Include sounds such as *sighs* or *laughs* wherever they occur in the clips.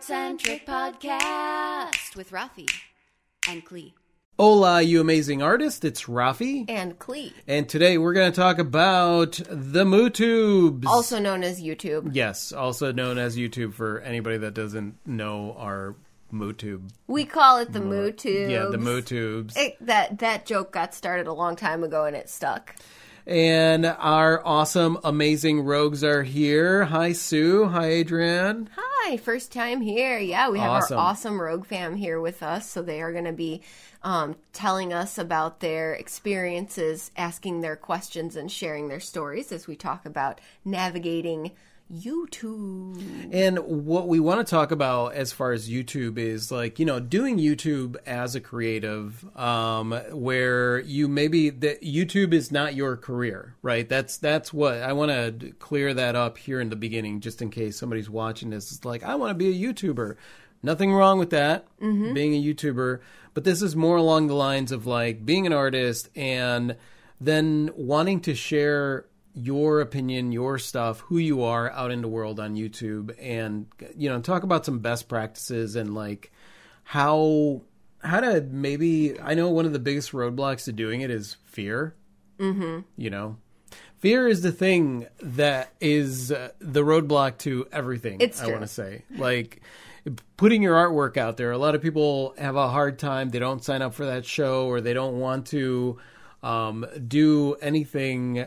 Art Centric Podcast with Rafi and Klee. Hola, you amazing artist. It's Rafi. and Klee, And today we're going to talk about the MooTubes. also known as YouTube. Yes, also known as YouTube for anybody that doesn't know our MooTube. We call it the Moo Tube. Yeah, the MooTubes. that that joke got started a long time ago and it stuck. And our awesome, amazing rogues are here. Hi, Sue. Hi, Adrian. Hi, first time here. Yeah, we have Awesome. our awesome Rogue fam here with us, so they are going to be um, telling us about their experiences, asking their questions, and sharing their stories as we talk about navigating YouTube. And what we want to talk about as far as YouTube is like, you know, doing YouTube as a creative, um, where you maybe that YouTube is not your career, right? That's that's what I want to clear that up here in the beginning, just in case somebody's watching this. It's like I want to be a YouTuber. Nothing wrong with that, being a YouTuber, but this is more along the lines of like being an artist and then wanting to share your opinion, your stuff, who you are out in the world on YouTube, and you know, talk about some best practices and like how how to maybe. I know one of the biggest roadblocks to doing it is fear. Mm-hmm. You know, fear is the thing that is uh, the roadblock to everything. It's I want to say like putting your artwork out there. A lot of people have a hard time. They don't sign up for that show or they don't want to um, do anything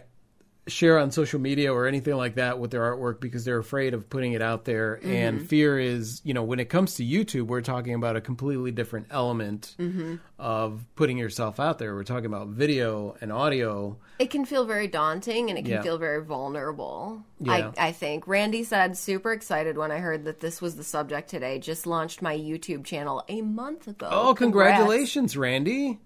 share on social media or anything like that with their artwork because they're afraid of putting it out there and mm-hmm. fear is you know when it comes to youtube we're talking about a completely different element mm-hmm. of putting yourself out there we're talking about video and audio It can feel very daunting and it can Yeah. feel very vulnerable. Yeah. I, I think. Randy said, super excited when I heard that this was the subject today. Just launched my YouTube channel a month ago. oh Congrats. congratulations randy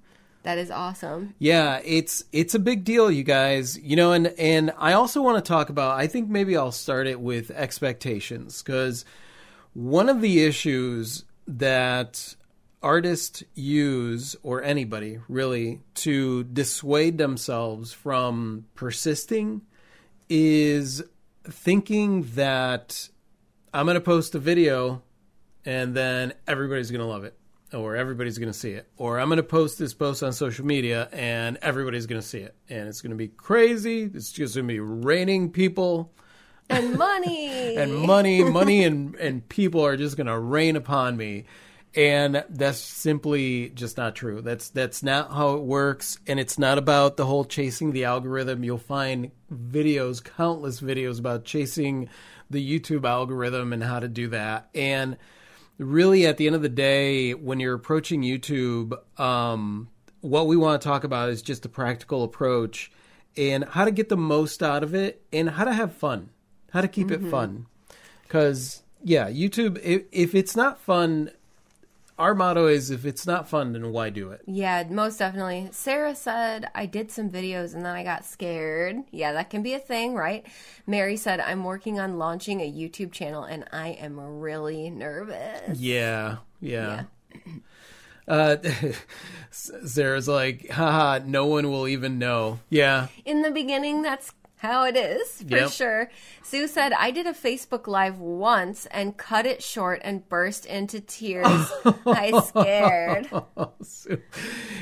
That is awesome. Yeah, it's it's a big deal, you guys. You know, and and I also want to talk about. I think maybe I'll start it with expectations because one of the issues that artists use or anybody really to dissuade themselves from persisting is thinking that I'm going to post a video and then everybody's going to love it or everybody's going to see it or i'm going to post this post on social media and everybody's going to see it. And it's going to be crazy. It's just going to be raining people. And *laughs* money. and money money and and people are just going to rain upon me. And that's simply just not true. That's that's not how it works. And it's not about the whole chasing the algorithm. You'll find videos countless videos about chasing the youtube algorithm and how to do that. And really at the end of the day when you're approaching youtube um, what we want to talk about is just a practical approach and how to get the most out of it and how to have fun how to keep it fun. Because yeah youtube if, if it's not fun our motto is if it's not fun then why do it yeah, most definitely. Sarah said, I did some videos and then I got scared. Yeah, that can be a thing, right? Mary said, I'm working on launching a YouTube channel and I am really nervous. yeah yeah, *clears throat* Uh, *laughs* Sarah's like, haha, no one will even know. Yeah, In the beginning, that's how it is for Yep. sure. Sue said, I did a Facebook Live once and cut it short and burst into tears. *laughs* I scared. *laughs*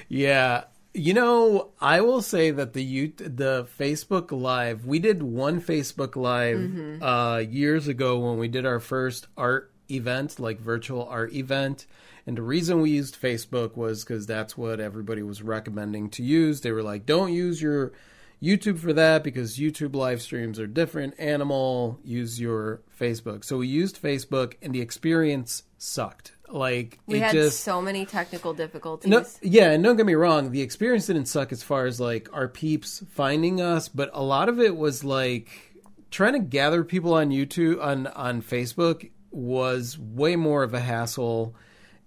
yeah. You know, I will say that the you the Facebook Live we did one Facebook Live uh, years ago when we did our first art event, like virtual art event. And the reason we used Facebook was because that's what everybody was recommending to use. They were like, "Don't use your YouTube for that because YouTube live streams are different animal. Use your Facebook." So we used Facebook, and the experience sucked. Like We had just so many technical difficulties. no, yeah, and don't get me wrong, the experience didn't suck as far as like our peeps finding us, but a lot of it was like trying to gather people on YouTube on on Facebook was way more of a hassle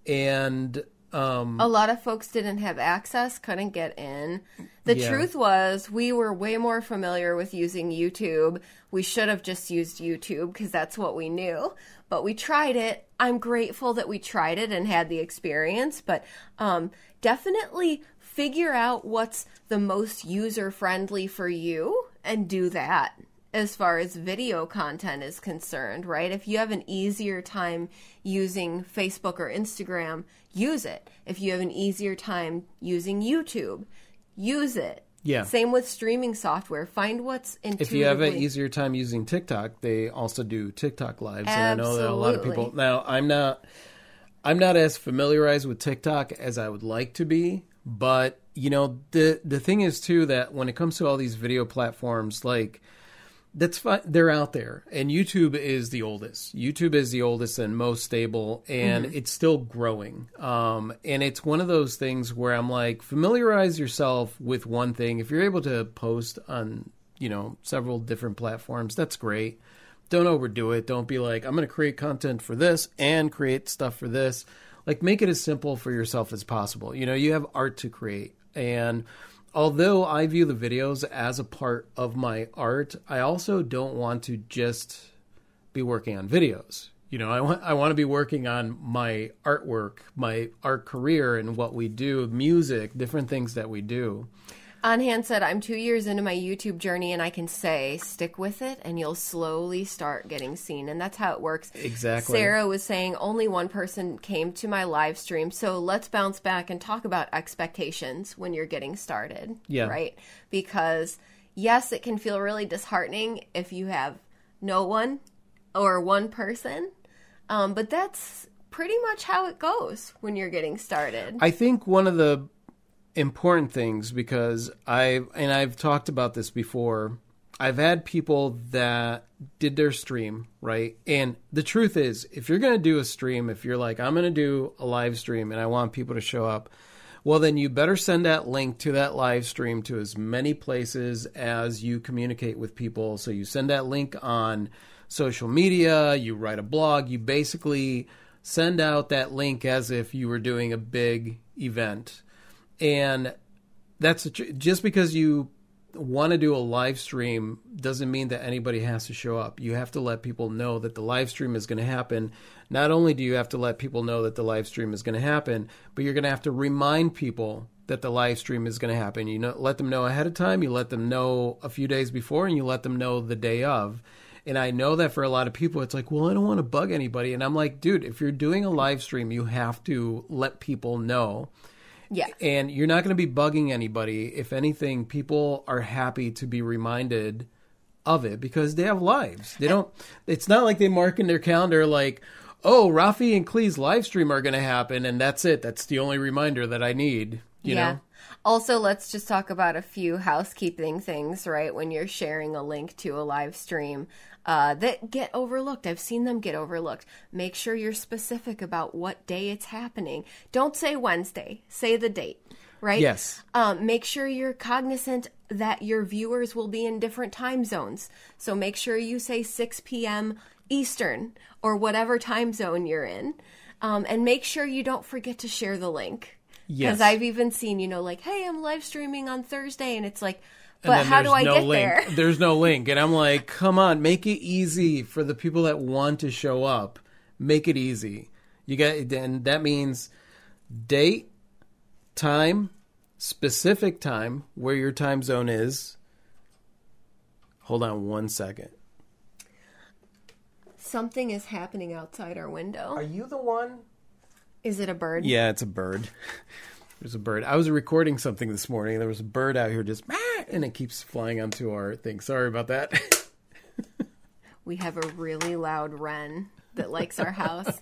and um A lot of folks didn't have access, couldn't get in. The Yeah. truth was, we were way more familiar with using YouTube. We should have just used YouTube because that's what we knew. But we tried it. I'm grateful that we tried it and had the experience. But um, definitely figure out what's the most user friendly for you and do that. As far as video content is concerned, right? If you have an easier time using Facebook or Instagram, use it. If you have an easier time using YouTube, use it. Yeah. Same with streaming software. Find what's intuitively. If you have an easier time using TikTok, they also do TikTok lives, and I know that a lot of people. Now, I'm not, I'm not as familiarized with TikTok as I would like to be, but you know, the the thing is too that when it comes to all these video platforms, like that's fine. They're out there, and YouTube is the oldest. YouTube is the oldest and most stable, and it's still growing. Um, and it's one of those things where I'm like, familiarize yourself with one thing. If you're able to post on, you know, several different platforms, that's great. Don't overdo it. Don't be like, I'm going to create content for this and create stuff for this. Like, make it as simple for yourself as possible. You know, you have art to create, and although I view the videos as a part of my art, I also don't want to just be working on videos. You know, I want I want to be working on my artwork, my art career and what we do, music, different things that we do. On hand said, I'm two years into my YouTube journey, and I can say, stick with it, and you'll slowly start getting seen. And that's how it works. Exactly. Sarah was saying only one person came to my live stream. So let's bounce back and talk about expectations when you're getting started. Yeah. Right? Because, yes, it can feel really disheartening if you have no one or one person. Um, but that's pretty much how it goes when you're getting started. I think one of the important things because I and I've talked about this before. I've had people that did their stream, right? And the truth is, if you're going to do a stream, if you're like I'm going to do a live stream and I want people to show up, well then you better send that link to that live stream to as many places as you communicate with people. So you send that link on social media, you write a blog, you basically send out that link as if you were doing a big event and that's a, just because you want to do a live stream doesn't mean that anybody has to show up. You have to let people know that the live stream is going to happen. Not only do you have to let people know that the live stream is going to happen, but you're going to have to remind people that the live stream is going to happen. You know, let them know ahead of time, you let them know a few days before, and you let them know the day of. And I know that for a lot of people, it's like, well, I don't want to bug anybody. And I'm like, dude, if you're doing a live stream, you have to let people know yeah. and you're not going to be bugging anybody. If anything, people are happy to be reminded of it because they have lives. They don't. It's not like they mark in their calendar like, "Oh, Rafi and Klee's live stream are going to happen," and that's it. That's the only reminder that I need. You yeah. know. Also, let's just talk about a few housekeeping things, right? When you're sharing a link to a live stream uh, that get overlooked. I've seen them get overlooked. Make sure you're specific about what day it's happening. Don't say Wednesday, say the date, right? Yes. Um, make sure you're cognizant that your viewers will be in different time zones. So make sure you say 6 p.m. Eastern or whatever time zone you're in. Um, and make sure you don't forget to share the link. Yes. Because I've even seen, you know, like, hey, I'm live streaming on Thursday, and it's like, but how do I no get link. there? *laughs* There's no link, and I'm like, come on, make it easy for the people that want to show up. Make it easy. You got, and that means date, time, specific time where your time zone is. Hold on one second. Something is happening outside our window. Are you the one? Is it a bird? Yeah, it's a bird. *laughs* There's a bird. I was recording something this morning. There was a bird out here just, "Ah," and it keeps flying onto our thing. Sorry about that. *laughs* We have a really loud wren that likes our house.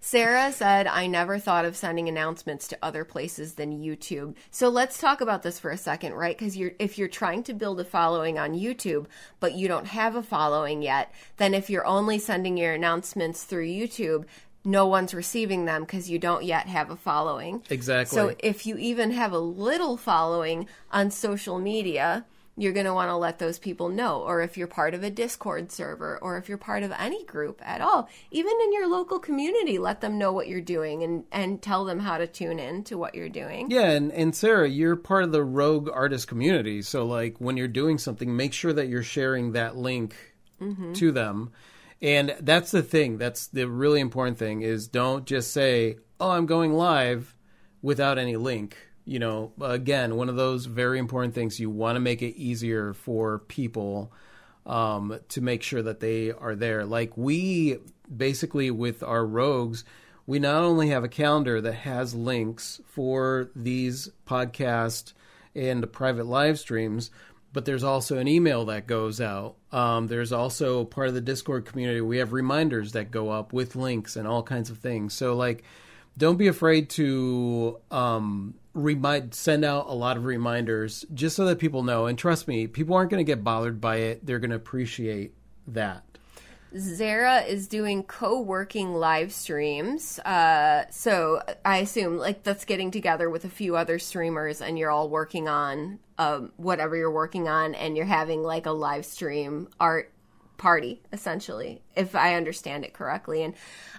Sarah said, I never thought of sending announcements to other places than YouTube. So let's talk about this for a second, right? Because you're if you're trying to build a following on YouTube, but you don't have a following yet, then if you're only sending your announcements through YouTube, no one's receiving them because you don't yet have a following. Exactly. So if you even have a little following on social media, you're going to want to let those people know. Or if you're part of a Discord server, or if you're part of any group at all, even in your local community, let them know what you're doing and, and tell them how to tune in to what you're doing. Yeah, and, and Sarah, you're part of the Rogue Artist community. So, like, when you're doing something, make sure that you're sharing that link mm-hmm. to them. And that's the thing. That's the really important thing is don't just say, "Oh, I'm going live," without any link. You know, again, one of those very important things. You want to make it easier for people um, to make sure that they are there. Like we basically with our rogues, we not only have a calendar that has links for these podcast and private live streams, but there's also an email that goes out. Um, there's also part of the Discord community. We have reminders that go up with links and all kinds of things. So like, don't be afraid to um, remind, send out a lot of reminders just so that people know. And trust me, people aren't going to get bothered by it. They're going to appreciate that. Zara is doing co-working live streams. Uh, so I assume like that's getting together with a few other streamers, and you're all working on um, whatever you're working on, and you're having like a live stream art party essentially, if I understand it correctly. And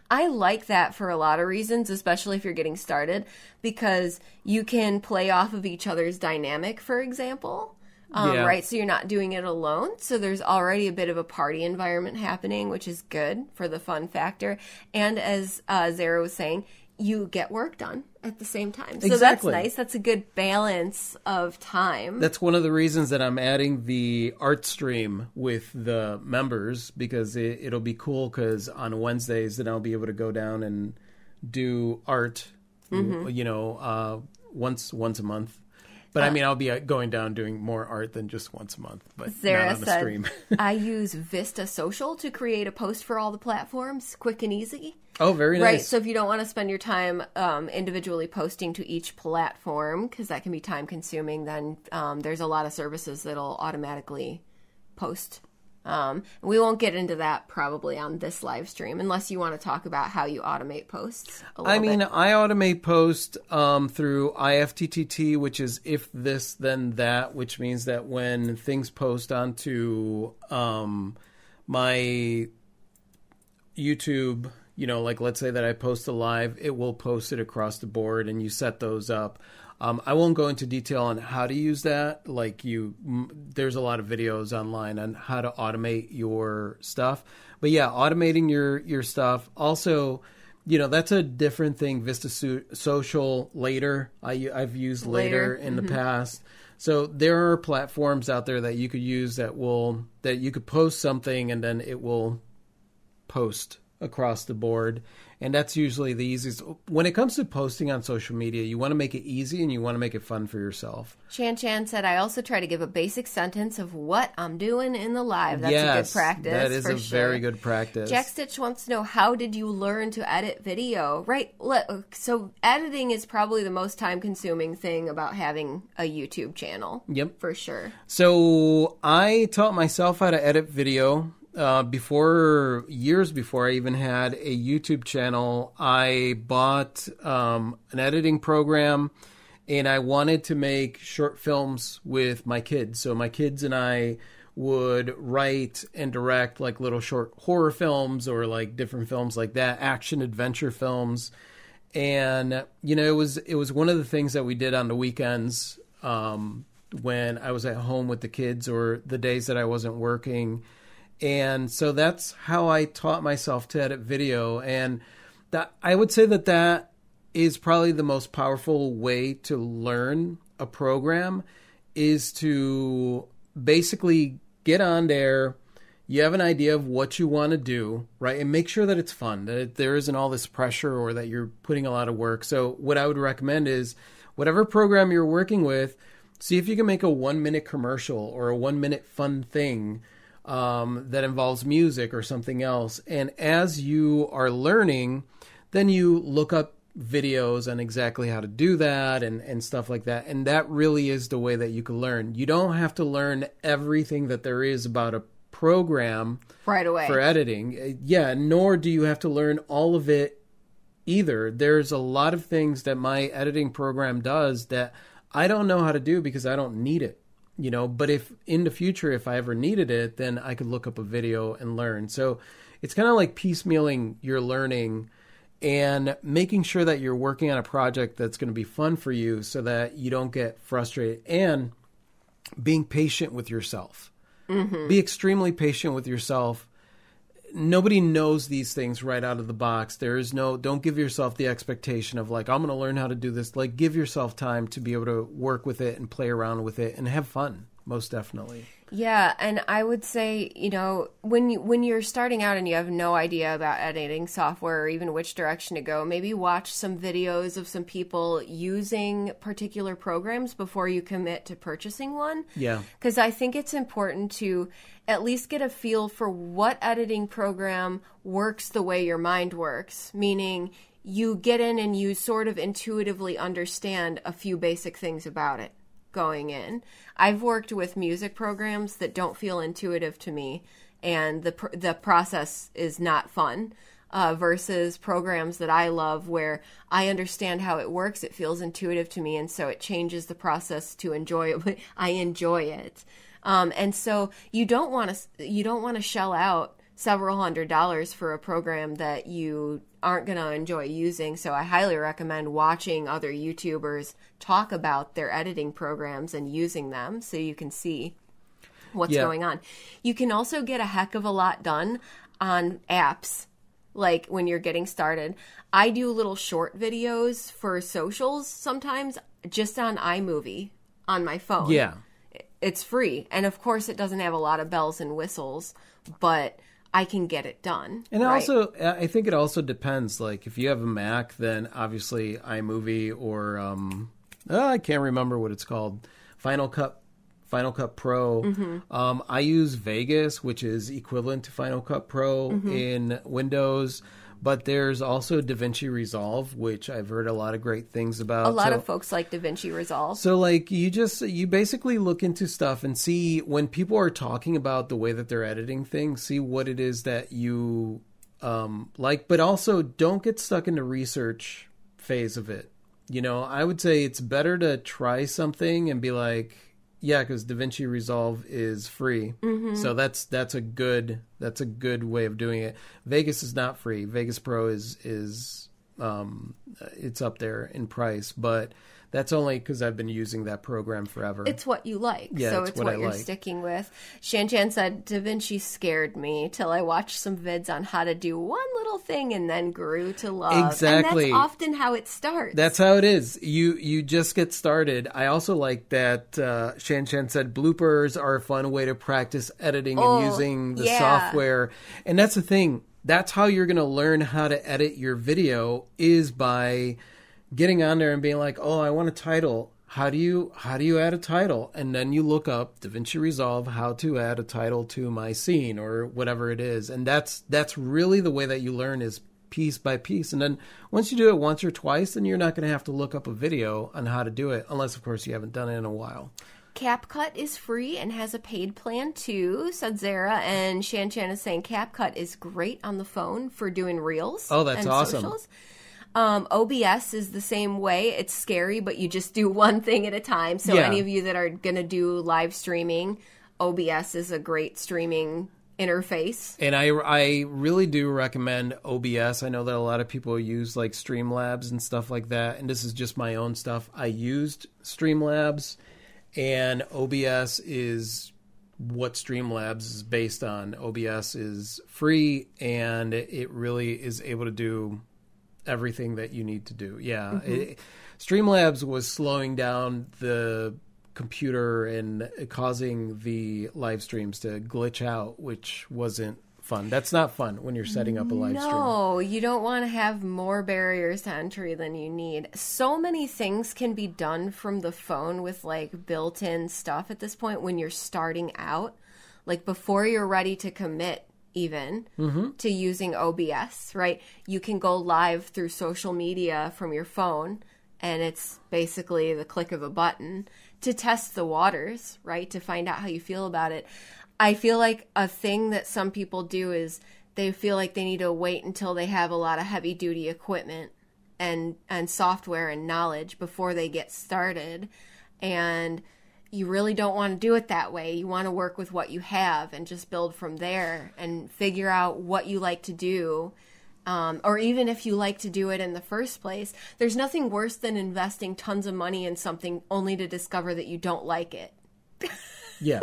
I like that for a lot of reasons, especially if you're getting started, because you can play off of each other's dynamic. For example um, Yeah. right? So you're not doing it alone. So there's already a bit of a party environment happening, which is good for the fun factor. And as uh, Zara was saying, you get work done at the same time. So Exactly. that's nice. That's a good balance of time. That's one of the reasons that I'm adding the art stream with the members because it, it'll be cool. Because on Wednesdays, then I'll be able to go down and do art, Mm-hmm. you know, uh, once once a month. But I mean, I'll be uh, going down doing more art than just once a month, but Zara not on the said, stream. *laughs* I *laughs* use Vista Social to create a post for all the platforms, quick and easy. oh, very nice. Right. So if you don't want to spend your time um, individually posting to each platform, because that can be time consuming, then um, there's a lot of services that'll automatically post. Um, we won't get into that probably on this live stream unless you want to talk about how you automate posts. A I mean, bit. I automate posts um, through IFTTT, which is if this then that, which means that when things post onto um, my YouTube, you know, like let's say that I post a live, it will post it across the board, and you set those up. Um, I won't go into detail on how to use that. Like you, m- there's a lot of videos online on how to automate your stuff. But yeah, automating your your stuff. Also, you know, that's a different thing. Vista Su- Social later. I I've used later, Later, in the past. So there are platforms out there that you could use that will that you could post something and then it will post across the board and that's usually the easiest when it comes to posting on social media you want to make it easy and you want to make it fun for yourself Chan Chan said, I also try to give a basic sentence of what I'm doing in the live. That's yes a good practice. that is a sure. very good practice Jack Stitch wants to know how did you learn to edit video? Right. le- So editing is probably the most time consuming thing about having a YouTube channel. Yep. For sure. So I taught myself how to edit video uh, before years before I even had a YouTube channel. I bought um, an editing program, and I wanted to make short films with my kids. So my kids and I would write and direct like little short horror films or like different films like that, action adventure films and you know it was it was one of the things that we did on the weekends um, when I was at home with the kids or the days that I wasn't working, and so that's how I taught myself to edit video, and that I would say that that is probably the most powerful way to learn a program is to basically get on there you have an idea of what you want to do, right? And make sure that it's fun, that it, there isn't all this pressure or that you're putting a lot of work. So, what I would recommend is whatever program you're working with, see if you can make a one minute commercial or a one minute fun thing um, that involves music or something else. And as you are learning, then you look up videos on exactly how to do that and, and stuff like that. And that really is the way that you can learn. You don't have to learn everything that there is about a program Right away. for editing. Uh, Yeah, nor do you have to learn all of it either. There's a lot of things that my editing program does that I don't know how to do because I don't need it. You know, but if in the future if I ever needed it, then I could look up a video and learn. So it's kind of like piecemealing your learning and making sure that you're working on a project that's going to be fun for you so that you don't get frustrated and being patient with yourself. Mm-hmm. Be extremely patient with yourself. Nobody knows these things right out of the box. There is no, don't give yourself the expectation of like, I'm going to learn how to do this. Like, give yourself time to be able to work with it and play around with it and have fun, most definitely. Yeah, and I would say, you know, when you when you're starting out and you have no idea about editing software or even which direction to go, maybe watch some videos of some people using particular programs before you commit to purchasing one. Yeah. Cuz I think it's important to at least get a feel for what editing program works the way your mind works, meaning you get in and you sort of intuitively understand a few basic things about it going in. I've worked with music programs that don't feel intuitive to me, and the pr- the process is not fun. Uh, versus programs that I love where I understand how it works, it feels intuitive to me, and so it changes the process to enjoy it. *laughs* I enjoy it, um, and so you don't want to you don't want to shell out several hundred dollars for a program that you aren't going to enjoy using. So I highly recommend watching other YouTubers talk about their editing programs and using them so you can see what's Yeah. going on. You can also get a heck of a lot done on apps like when you're getting started. I do little short videos for socials sometimes just on iMovie on my phone Yeah. it's free and of course it doesn't have a lot of bells and whistles but i can get it done And right? also, I think it also depends. Like, if you have a Mac, then obviously iMovie or um, oh, I can't remember what it's called, Final Cut, Final Cut Pro. Mm-hmm. Um, I use Vegas, which is equivalent to Final Cut Pro Mm-hmm. in Windows. But there's also DaVinci Resolve, which I've heard a lot of great things about. a lot So- of folks like davinci resolve so like you just you basically look into stuff and see when people are talking about the way that they're editing things, see what it is that you um like, but also don't get stuck in the research phase of it. You know, I would say it's better to try something and be like, yeah, because DaVinci Resolve is free, so that's that's a good that's a good way of doing it. Vegas is not free. Vegas Pro is is um, it's up there in price, but that's only because I've been using that program forever. it's what you like Yeah, so it's it's, what what, I you're like. sticking with shan chan said da vinci scared me till i watched some vids on how to do one little thing and then grew to love Exactly. and that's often how it starts That's how it is. You you just get started. I also like that uh, Shan Shan said bloopers are a fun way to practice editing Oh, and using the yeah. software. And that's the thing. That's how you're going to learn how to edit your video is by getting on there and being like, "Oh, I want a title. How do you how do you add a title?" And then you look up DaVinci Resolve how to add a title to my scene or whatever it is. And that's that's really the way that you learn is piece by piece. And then once you do it once or twice, then you're not going to have to look up a video on how to do it, unless, of course, you haven't done it in a while. CapCut is free and has a paid plan too, said Zara. And Shan Chan is saying CapCut is great on the phone for doing reels. Oh, that's and awesome. Socials. Um, OBS is the same way. It's scary, but you just do *laughs* one thing at a time. So, Yeah. any of you that are going to do live streaming, OBS is a great streaming interface. And I, I really do recommend OBS. I know that a lot of people use like Streamlabs and stuff like that. And this is just my own stuff. I used Streamlabs, and OBS is what Streamlabs is based on. OBS is free, and it really is able to do everything that you need to do. Yeah. Mm-hmm. It, Streamlabs was slowing down the computer and causing the live streams to glitch out, which wasn't fun. That's not fun when you're setting up a live stream. No, you don't want to have more barriers to entry than you need. So many things can be done from the phone with like built in stuff at this point when you're starting out. Like before you're ready to commit, even mm-hmm. to using OBS, right? You can go live through social media from your phone, and it's basically the click of a button to test the waters, right? To find out how you feel about it. I feel like a thing that some people do is they feel like they need to wait until they have a lot of heavy duty equipment and and software and knowledge before they get started and you really don't want to do it that way. You want to work with what you have and just build from there and figure out what you like to do. Um, or even if you like to do it in the first place, there's nothing worse than investing tons of money in something only to discover that you don't like it. *laughs* Yeah.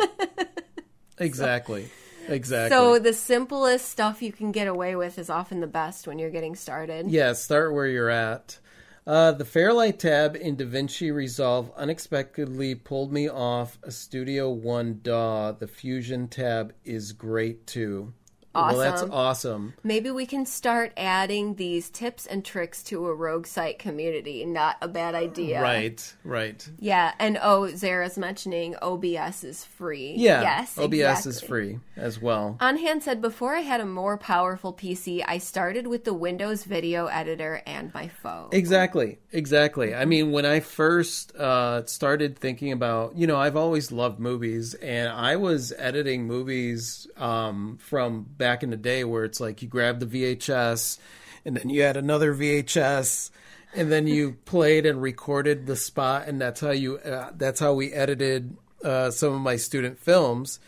exactly. Exactly. So the simplest stuff you can get away with is often the best when you're getting started. yeah, start where you're at. Uh, the Fairlight tab in DaVinci Resolve unexpectedly pulled me off a Studio One DAW. The Fusion tab is great too. Well, that's Awesome. awesome. Maybe we can start adding these tips and tricks to a rogue site community. Not a bad idea. Right, right. Yeah, and oh, Zara's mentioning OBS is free. Yeah. Yes. OBS is free as well. Anhan said, before I had a more powerful PC, I started with the Windows video editor and my phone. Exactly, exactly. I mean, when I first uh, started thinking about, you know, I've always loved movies, and I was editing movies um, from back in the day where it's like you grab the VHS, and then you had another VHS, and then you *laughs* played and recorded the spot, and that's how you. Uh, that's how we edited uh, some of my student films.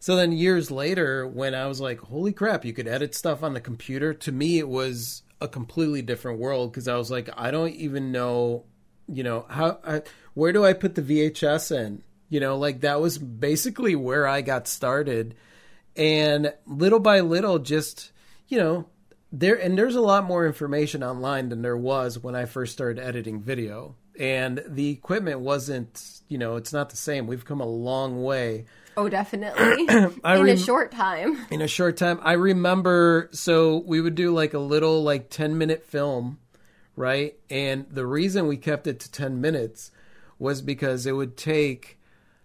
So then years later, when I was like, holy crap, you could edit stuff on the computer, to me, it was a completely different world because I was like, I don't even know, you know, how, I, where do I put the VHS in? You know, like that was basically where I got started. And little by little, just, you know, there, and there's a lot more information online than there was when I first started editing video. And the equipment wasn't, you know, it's not the same. We've come a long way Oh, definitely. *clears throat* In rem- a short time. in a short time. I remember, so we would do like a little, like 10 minute film, right? And the reason we kept it to 10 minutes was because it would take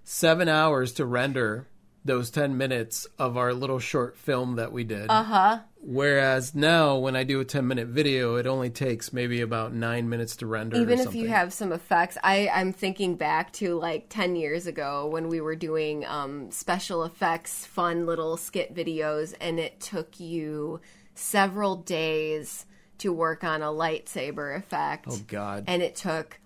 seven hours to render those 10 minutes of our little short film that we did. Uh huh. Whereas now, when I do a 10 minute video, it only takes maybe about nine minutes to render. or Even if you have some effects, I, I'm thinking back to like 10 years ago when we were doing um, special effects, fun little skit videos, and it took you several days to work on a lightsaber effect. Oh, God. And it took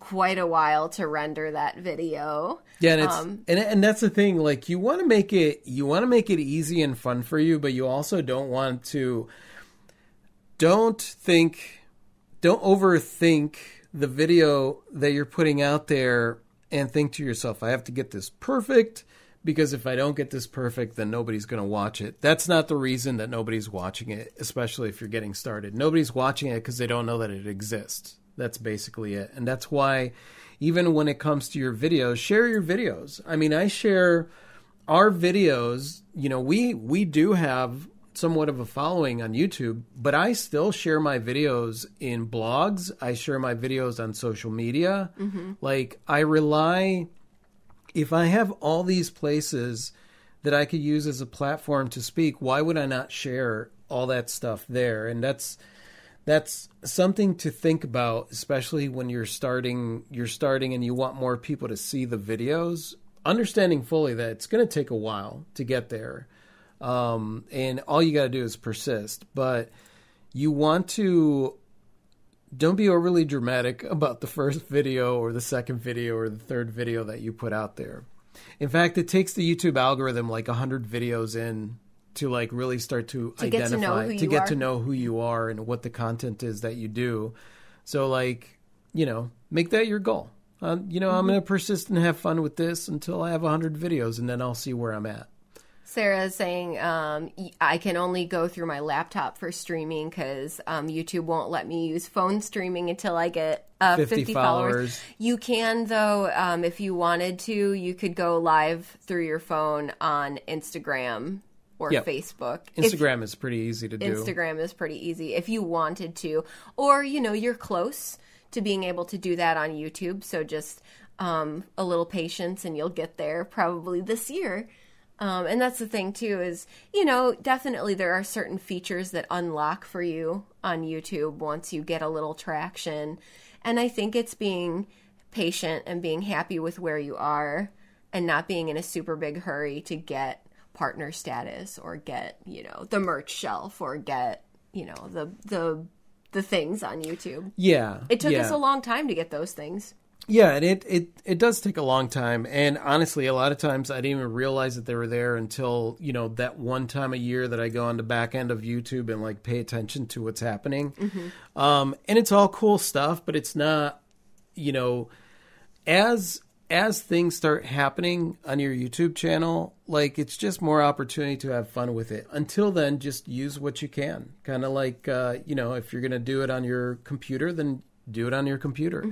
quite a while to render that video. Yeah, and it's Um, and and that's the thing. Like you want to make it you want to make it easy and fun for you, but you also don't want to. Don't think, don't overthink the video that you're putting out there, and think to yourself, "I have to get this perfect." Because if I don't get this perfect, then nobody's going to watch it. That's not the reason that nobody's watching it, especially if you're getting started. Nobody's watching it because they don't know that it exists. That's basically it. And that's why, even when it comes to your videos, share your videos. I mean, I share our videos. You know, we we do have somewhat of a following on YouTube, but I still share my videos in blogs. I share my videos on social media. Mm-hmm. Like I rely if I have all these places that I could use as a platform to speak, why would I not share all that stuff there? And that's that's something to think about, especially when you're starting you're starting and you want more people to see the videos. Understanding fully that it's going to take a while to get there, um, and all you got to do is persist. But you want to don't be overly dramatic about the first video or the second video or the third video that you put out there. In fact, it takes the YouTube algorithm like 100 videos in to like really start to, To get identify to to get are. to know who you are and what the content is that you do. So like, you know, make that your goal. Uh, you know, I'm Mm-hmm. going to persist and have fun with this until I have 100 videos and then I'll see where I'm at. Sarah is saying, um, I can only go through my laptop for streaming because um, YouTube won't let me use phone streaming until I get uh, 50, 50 followers. followers. You can, though, um, if you wanted to, you could go live through your phone on Instagram or Yep. Facebook. If- Instagram is pretty easy to do. Instagram is pretty easy if you wanted to, or you know, you're close to being able to do that on YouTube. So just um, a little patience, and you'll get there probably this year. Um, and that's the thing too is you know definitely there are certain features that unlock for you on YouTube once you get a little traction, and I think it's being patient and being happy with where you are, and not being in a super big hurry to get partner status or get you know the merch shelf or get you know the the the things on YouTube. Yeah. It took yeah. us a long time to get those things. Yeah, and it, it it does take a long time. And honestly, a lot of times I didn't even realize that they were there until, you know, that one time a year that I go on the back end of YouTube and like pay attention to what's happening. Um, and it's all cool stuff, but it's not, you know, as as things start happening on your YouTube channel, like it's just more opportunity to have fun with it. Until then, just use what you can. Kind of like, uh, you know, if you're going to do it on your computer, then do it on your computer.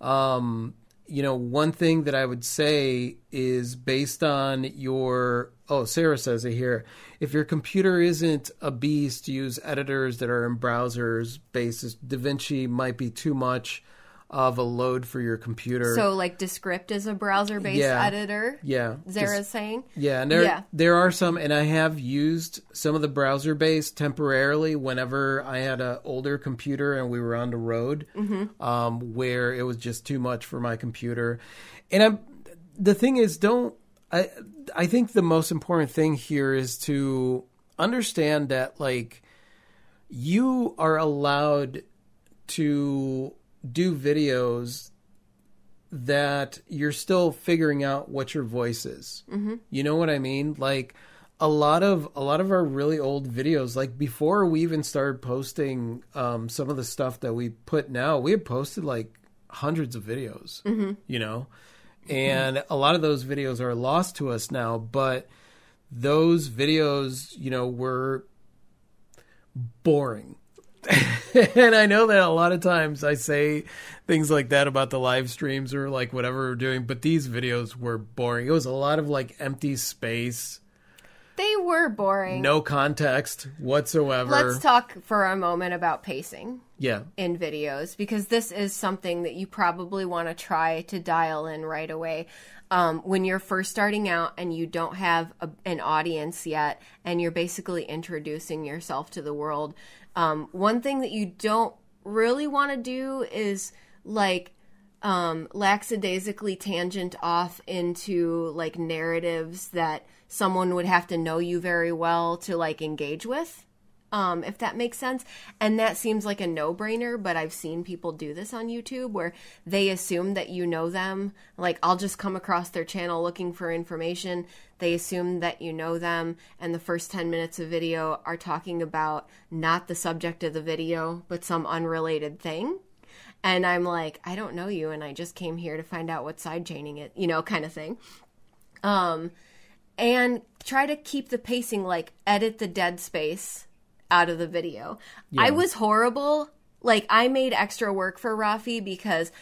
Um, you know, one thing that I would say is based on your. Oh, Sarah says it here. If your computer isn't a beast, use editors that are in browsers. Basis DaVinci might be too much of a load for your computer. So, like, Descript is a browser based Yeah. editor. yeah, Zara's saying. Yeah, and there Yeah. there are some, and I have used some of the browser based temporarily whenever I had an older computer and we were on the road, um, where it was just too much for my computer. And I'm the thing is, don't I? I think the most important thing here is to understand that like you are allowed to do videos that you're still figuring out what your voice is. Mm-hmm. You know what I mean? Like a lot of a lot of our really old videos, like before we even started posting um, some of the stuff that we put now, we had posted like hundreds of videos. You know, and a lot of those videos are lost to us now, but those videos, you know, were boring. *laughs* and I know that a lot of times I say things like that about the live streams or like whatever we're doing, but these videos were boring. It was a lot of like empty space, They were boring. no context whatsoever. Let's talk for a moment about pacing yeah. in videos because this is something that you probably want to try to dial in right away. Um, when you're first starting out and you don't have a, an audience yet, and you're basically introducing yourself to the world, um, one thing that you don't really want to do is like um, lackadaisically tangent off into like narratives that someone would have to know you very well to like engage with um, if that makes sense. And that seems like a no brainer, but I've seen people do this on YouTube where they assume that you know them. Like, I'll just come across their channel looking for information. They assume that you know them, and the first 10 minutes of video are talking about not the subject of the video, but some unrelated thing. And I'm like, I don't know you, and I just came here to find out what side chaining it, you know, kind of thing. Um, and try to keep the pacing like edit the dead space out of the video. I was horrible. Like I made extra work for Rafi because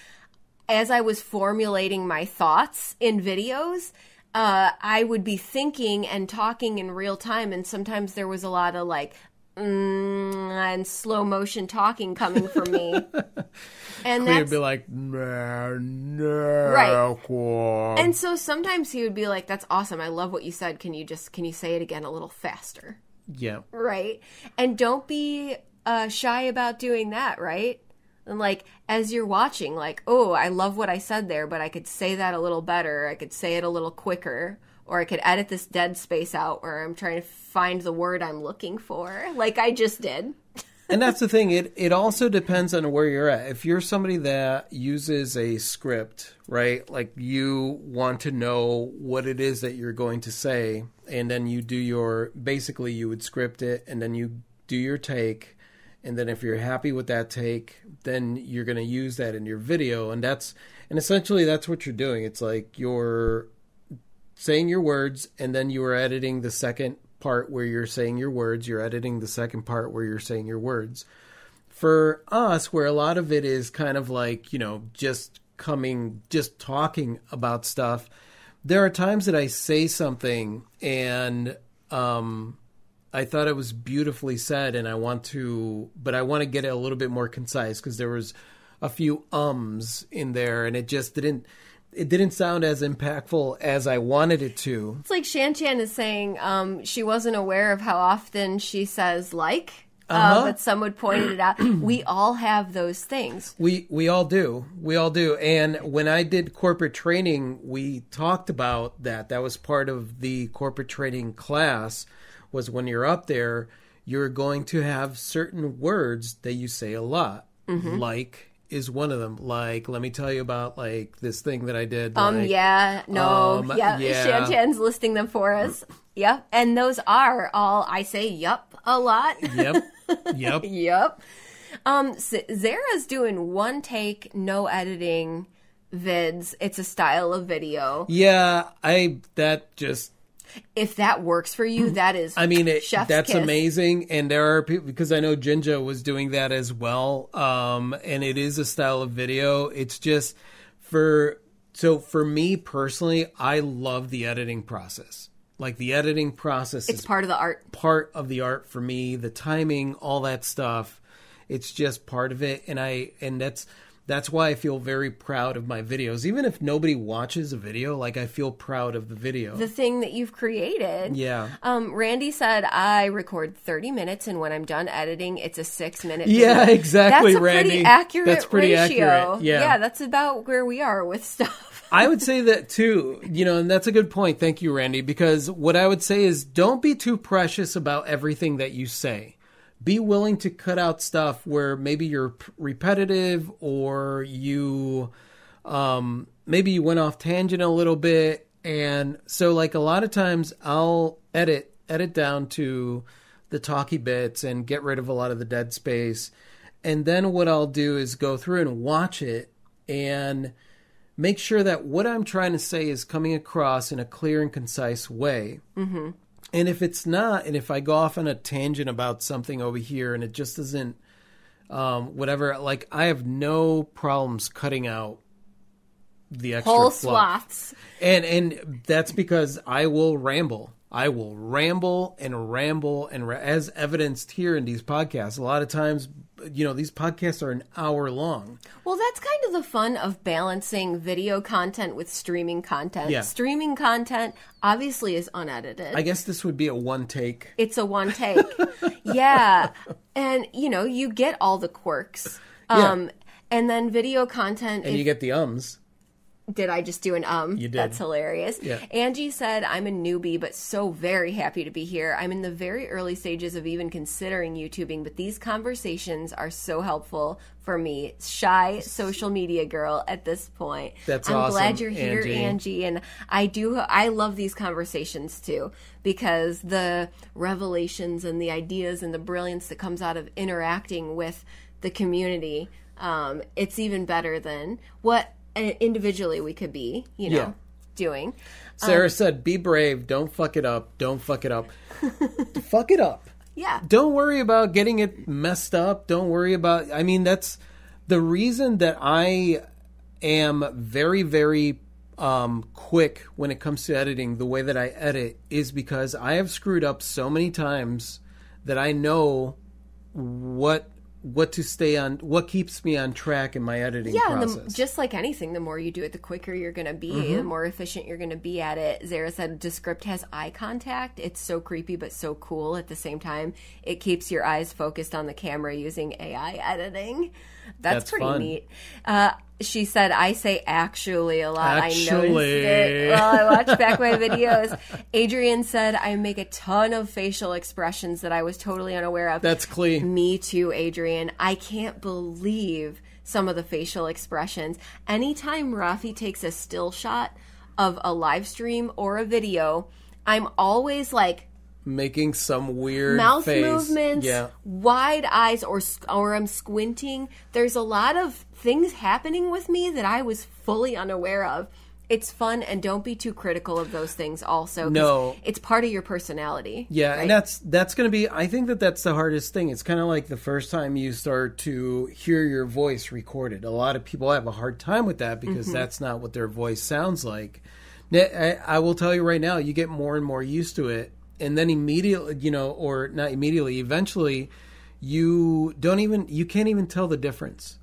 as I was formulating my thoughts in videos, uh, I would be thinking and talking in real time, and sometimes there was a lot of like mm, and slow motion talking coming from me. *laughs* and We'd be like, no, no, Right. cool." and so sometimes he would be like, "That's awesome! I love what you said. Can you just can you say it again a little faster?" Yeah. right? And don't be uh, shy about doing that, right? And like as you're watching, like, oh, I love what I said there, but I could say that a little better. I could say it a little quicker, or I could edit this dead space out where I'm trying to find the word I'm looking for, like I just did. *laughs* and that's the thing. It it also depends on where you're at. If you're somebody that uses a script, right? Like you want to know what it is that you're going to say, and then you do your basically you would script it, and then you do your take, and then if you're happy with that take, then you're going to use that in your video, and that's and essentially that's what you're doing. It's like you're saying your words and then you are editing the second part where you're saying your words you're editing the second part where you're saying your words. For us where a lot of it is kind of like you know just coming just talking about stuff there are times that i say something and um i thought it was beautifully said and i want to but i want to get it a little bit more concise because there was a few ums in there and it just didn't it didn't sound as impactful as I wanted it to. It's like Shan Chan is saying um, she wasn't aware of how often she says like, uh Uh-huh. but someone pointed it out. *clears throat* we all have those things. We we all do. We all do. And when I did corporate training, we talked about that. That was part of the corporate training class was when you're up there, you're going to have certain words that you say a lot. Like is one of them. Like, let me tell you about like this thing that I did. Um, like, yeah, no, um, yeah, yeah. Shan Chan's listing them for us. Yep, and those are all I say. Yup, a lot. Yep. *laughs* Yep. yep. Um, Zara's doing one take, no editing vids. It's a style of video. Yeah, I that just If that works for you, that is I mean, it, chef's that's kiss. amazing. And there are people because I know Jinja was doing that as well. Um, and it is a style of video. It's just for so for me personally, I love the editing process. Like the editing process It's is part of the art. part of the art for me. The timing, all that stuff. It's just part of it, and I and that's that's why I feel very proud of my videos. Even if nobody watches a video, like I feel proud of the video. The thing that you've created. yeah. Um, Randy said I record 30 minutes, and when I'm done editing, it's a six minute. Yeah, video. exactly, That's a Randy. pretty accurate That's pretty ratio. accurate, yeah. yeah, that's about where we are with stuff. *laughs* I would say that too, you know, and that's a good point. Thank you, Randy, because what I would say is don't be too precious about everything that you say. Be willing to cut out stuff where maybe you're repetitive or you um maybe you went off tangent a little bit and so like a lot of times I'll edit edit down to the talky bits and get rid of a lot of the dead space. And then what I'll do is go through and watch it and make sure that what I'm trying to say is coming across in a clear and concise way. Mm-hmm. And if it's not, and if I go off on a tangent about something over here and it just isn't um, whatever, like I have no problems cutting out the extra Whole fluff. swaths. And and that's because I will ramble. I will ramble and ramble and ra- as evidenced here in these podcasts. A lot of times, you know, these podcasts are an hour long. Well, that's kind of the fun of balancing video content with streaming content. Yeah. Streaming content obviously is unedited. I guess this would be a one take. it's a one take. *laughs* yeah. And you know, you get all the quirks. Yeah. Um and then video content And if- you get the ums. Did I just do an um? You did. That's hilarious. Yeah. Angie said, I'm a newbie, but so very happy to be here. I'm in the very early stages of even considering YouTubing, but these conversations are so helpful for me, shy social media girl at this point. That's I'm awesome, glad you're here, Angie. Angie. And I do, I love these conversations too, because the revelations and the ideas and the brilliance that comes out of interacting with the community, um, it's even better than what individually we could be, you know, Yeah. doing. Sarah said, "Be brave. Don't fuck it up. Don't fuck it up. *laughs* fuck it up. Yeah. Don't worry about getting it messed up. Don't worry about. I mean, that's the reason that I am very, very um, quick when it comes to editing. The way that I edit is because I have screwed up so many times that I know what what to stay on, what keeps me on track in my editing Yeah, process. Mm-hmm. the, just like anything, the more you do it, the quicker you're going to be, the more efficient you're going to be at it. Zara said Descript has eye contact. It's so creepy, but so cool at the same time. It keeps your eyes focused on the camera using AI editing. That's, That's pretty fun. neat. Uh, she said, I say actually a lot. I noticed it while I watched back my videos. *laughs* Adrian said, I make a ton of facial expressions that I was totally unaware of. That's Klee. Me too, Adrian. I can't believe some of the facial expressions. Anytime Rafi takes a still shot of a live stream or a video, I'm always like Making some weird mouth face. movements, Yeah. wide eyes, or or I'm squinting. There's a lot of things happening with me that I was fully unaware of. It's fun, and don't be too critical of those things. Also, No. it's part of your personality. Yeah, right? and that's that's going to be. I think that that's the hardest thing. It's kind of like the first time you start to hear your voice recorded. A lot of people have a hard time with that because Mm-hmm. that's not what their voice sounds like. I, I will tell you right now, you get more and more used to it, and then immediately, you know, or not immediately, eventually, you don't even you can't even tell the difference.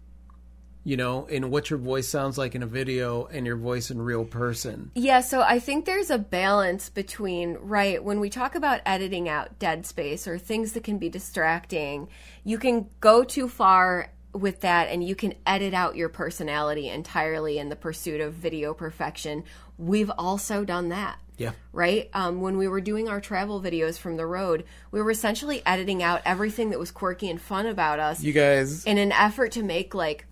You know, in what your voice sounds like in a video and your voice in real person. Yeah, so I think there's a balance between, right, when we talk about editing out dead space or things that can be distracting, you can go too far with that and you can edit out your personality entirely in the pursuit of video perfection. We've also done that. Yeah. Right? Um, when we were doing our travel videos from the road, we were essentially editing out everything that was quirky and fun about us You guys, in an effort to make like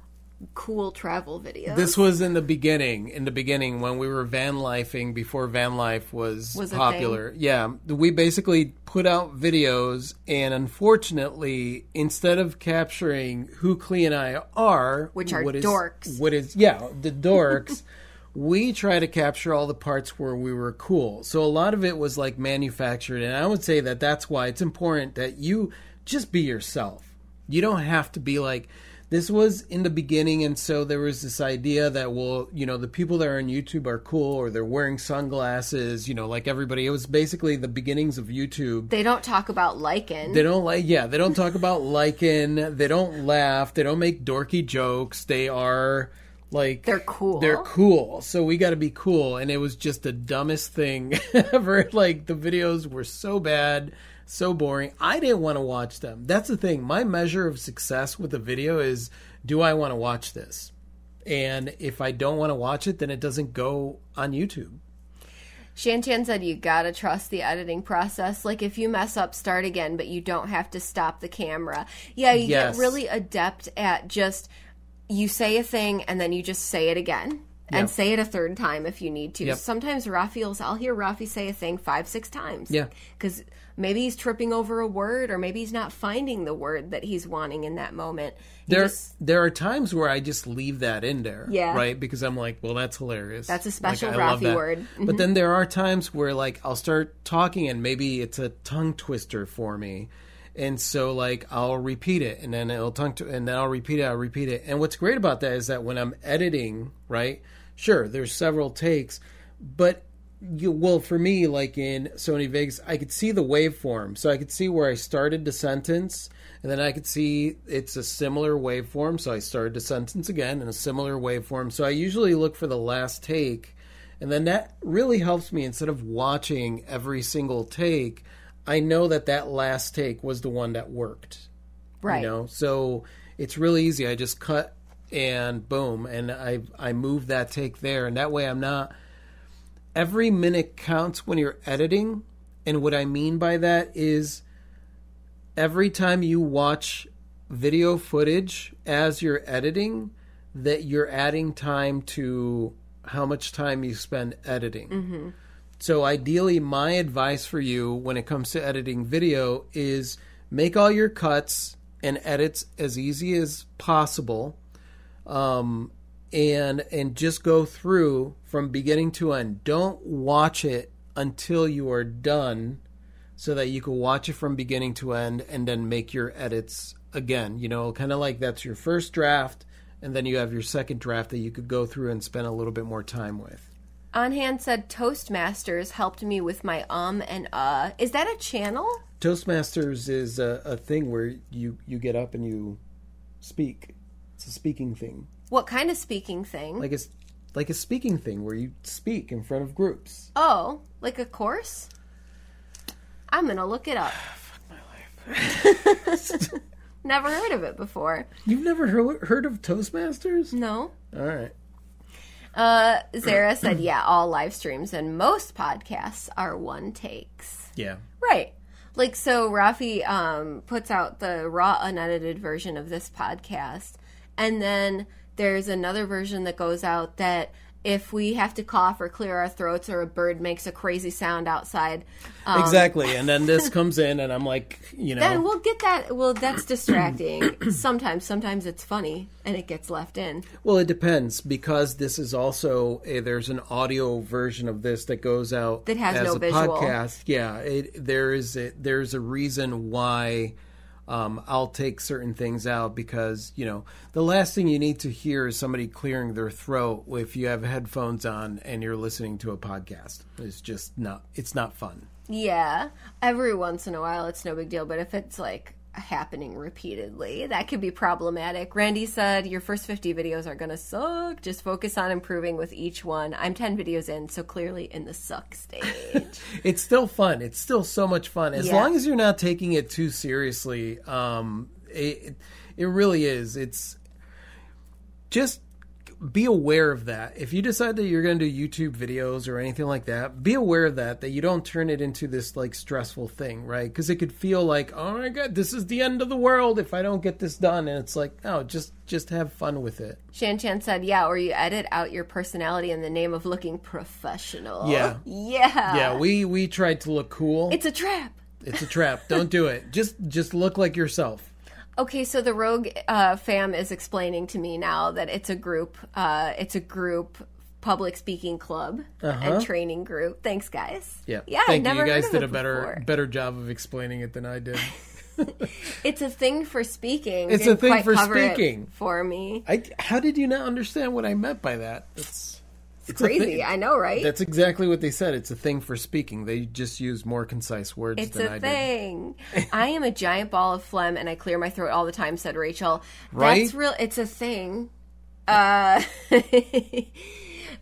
cool travel videos. This was in the beginning, in the beginning when we were van lifing before van life was, Was popular. Yeah, we basically put out videos, and unfortunately, instead of capturing who Klee and I are, Which are what is- dorks. what is yeah the dorks? *laughs* we try to capture all the parts where we were cool. So a lot of it was like manufactured, and I would say that that's why it's important that you just be yourself. You don't have to be like this was in the beginning and so there was this idea that well you know the people that are on youtube are cool or they're wearing sunglasses you know like everybody it was basically the beginnings of youtube They don't talk about lichen. they don't like yeah they don't talk about lichen they don't laugh they don't make dorky jokes they are like They're cool. they're cool so we got to be cool and it was just the dumbest thing *laughs* ever like the videos were so bad so boring i didn't want to watch them that's the thing my measure of success with a video is do i want to watch this and if i don't want to watch it then it doesn't go on youtube Shantian said you gotta trust the editing process. Like if you mess up, start again, but you don't have to stop the camera. Yeah, you Yes. get really adept at just you say a thing and then you just say it again. And Yep. say it a third time if you need to. Yep. Sometimes Rafi's, I'll hear Rafi say a thing five, six times. Yeah. Because maybe he's tripping over a word or maybe he's not finding the word that he's wanting in that moment. He there just- there are times where I just leave that in there, Yeah. right? Because I'm like, well, that's hilarious. That's a special Like, Rafi word. Mm-hmm. But then there are times where like I'll start talking and maybe it's a tongue twister for me, and so like I'll repeat it and then it'll tongue to, and then I'll repeat it, I'll repeat it. And what's great about that is that when I'm editing, right? Sure, there's several takes, but you well for me like in Sony Vegas, I could see the waveform, so I could see where I started the sentence, and then I could see it's a similar waveform, so I started the sentence again in a similar waveform. So I usually look for the last take, and then that really helps me instead of watching every single take. I know that that last take was the one that worked right. you know? So it's really easy. I just cut and boom and i i move that take there. And that way i'm not every minute counts when you're editing. And what i mean by that is every time you watch video footage as you're editing that you're adding time to how much time you spend editing mm-hmm. So ideally, my advice for you when it comes to editing video is make all your cuts and edits as easy as possible, um, and and just go through from beginning to end. Don't watch it until you are done, so that you can watch it from beginning to end and then make your edits again. You know, kind of like that's your first draft, and then you have your second draft that you could go through and spend a little bit more time with. On hand said Toastmasters helped me with my um and uh. Is that a channel? Toastmasters is a, a thing where you you get up and you speak. It's a speaking thing, What kind of speaking thing? like a like a speaking thing where you speak in front of groups. oh, like a course? I'm gonna look it up. *sighs* Fuck my life. *laughs* never heard of it before. You've never heard heard of Toastmasters? No. All right. Uh, Zara said, yeah, all live streams and most podcasts are one takes. Yeah. Right. Like so Rafi um puts out the raw unedited version of this podcast and then there's another version that goes out that if we have to cough or clear our throats or a bird makes a crazy sound outside, um, exactly. And then this comes in, and I'm like, you know, then we'll get that. Well, that's distracting. *clears throat* sometimes, sometimes it's funny and it gets left in. Well, it depends because this is also a, there's an audio version of this that goes out That has as no a visual. podcast. Yeah, it, there is a, there's a reason why um, I'll take certain things out because you know the last thing you need to hear is somebody clearing their throat if you have headphones on and you're listening to a podcast. It's just not it's not fun. Yeah, every once in a while it's no big deal, but if it's like happening repeatedly, that could be problematic. Randy said your first 50 videos are going to suck. Just focus on improving with each one. I'm 10 videos in, so clearly in the suck stage. *laughs* it's still fun. It's still so much fun as Yeah. long as you're not taking it too seriously. Um, it it really is. It's just be aware of that. If you decide that you're going to do YouTube videos or anything like that, be aware of that. That you don't turn it into this like stressful thing, right? Because it could feel like, oh my god, this is the end of the world if I don't get this done. And it's like, no, just just have fun with it. Shan Chan said, yeah, or you edit out your personality in the name of looking professional. Yeah. Yeah. Yeah, we we tried to look cool. It's a trap. It's a trap. Don't do it. *laughs* Just just look like yourself. Okay, so the Rogue uh, fam is explaining to me now that it's a group. Uh, it's a group public speaking club and training group. Thanks, guys. Yeah. yeah. Thank you. You guys did a better before. better job of explaining it than I did. *laughs* *laughs* It's a thing for speaking. It's Didn't a thing for speaking. for me. I how did you not understand what I meant by that? It's it's Crazy. I know, right? That's exactly what they said. It's a thing for speaking. They just use more concise words It's than a I did. thing. *laughs* I am a giant ball of phlegm and I clear my throat all the time, said Rachel. Right? That's real it's a thing. Uh *laughs*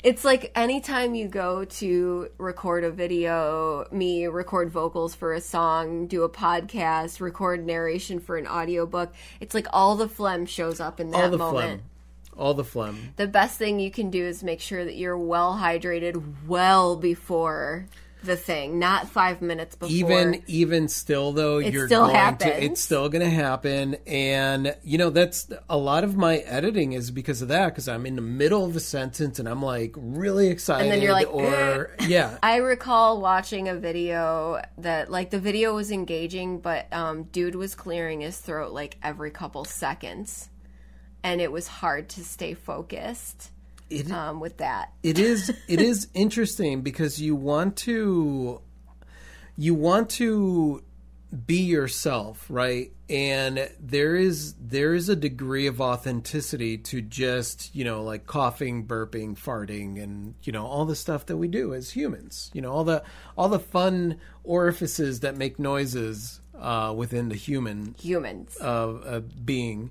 It's like anytime you go to record a video, me record vocals for a song, do a podcast, record narration for an audiobook, it's like all the phlegm shows up in that All the moment. phlegm. All the phlegm. The best thing you can do is make sure that you're well hydrated well before the thing, not five minutes before. Even even still though, you're still going to happens. it's still going to happen and you know that's a lot of my editing is because of that cuz I'm in the middle of a sentence and I'm like really excited and then you're like, or yeah. *laughs* I recall watching a video that like the video was engaging, but um, dude was clearing his throat like every couple seconds, and it was hard to stay focused It, um, with that. it is it is *laughs* interesting because you want to you want to be yourself right and there is there is a degree of authenticity to just you know like coughing burping farting and you know all the stuff that we do as humans you know all the all the fun orifices that make noises uh, within the human Humans. of a being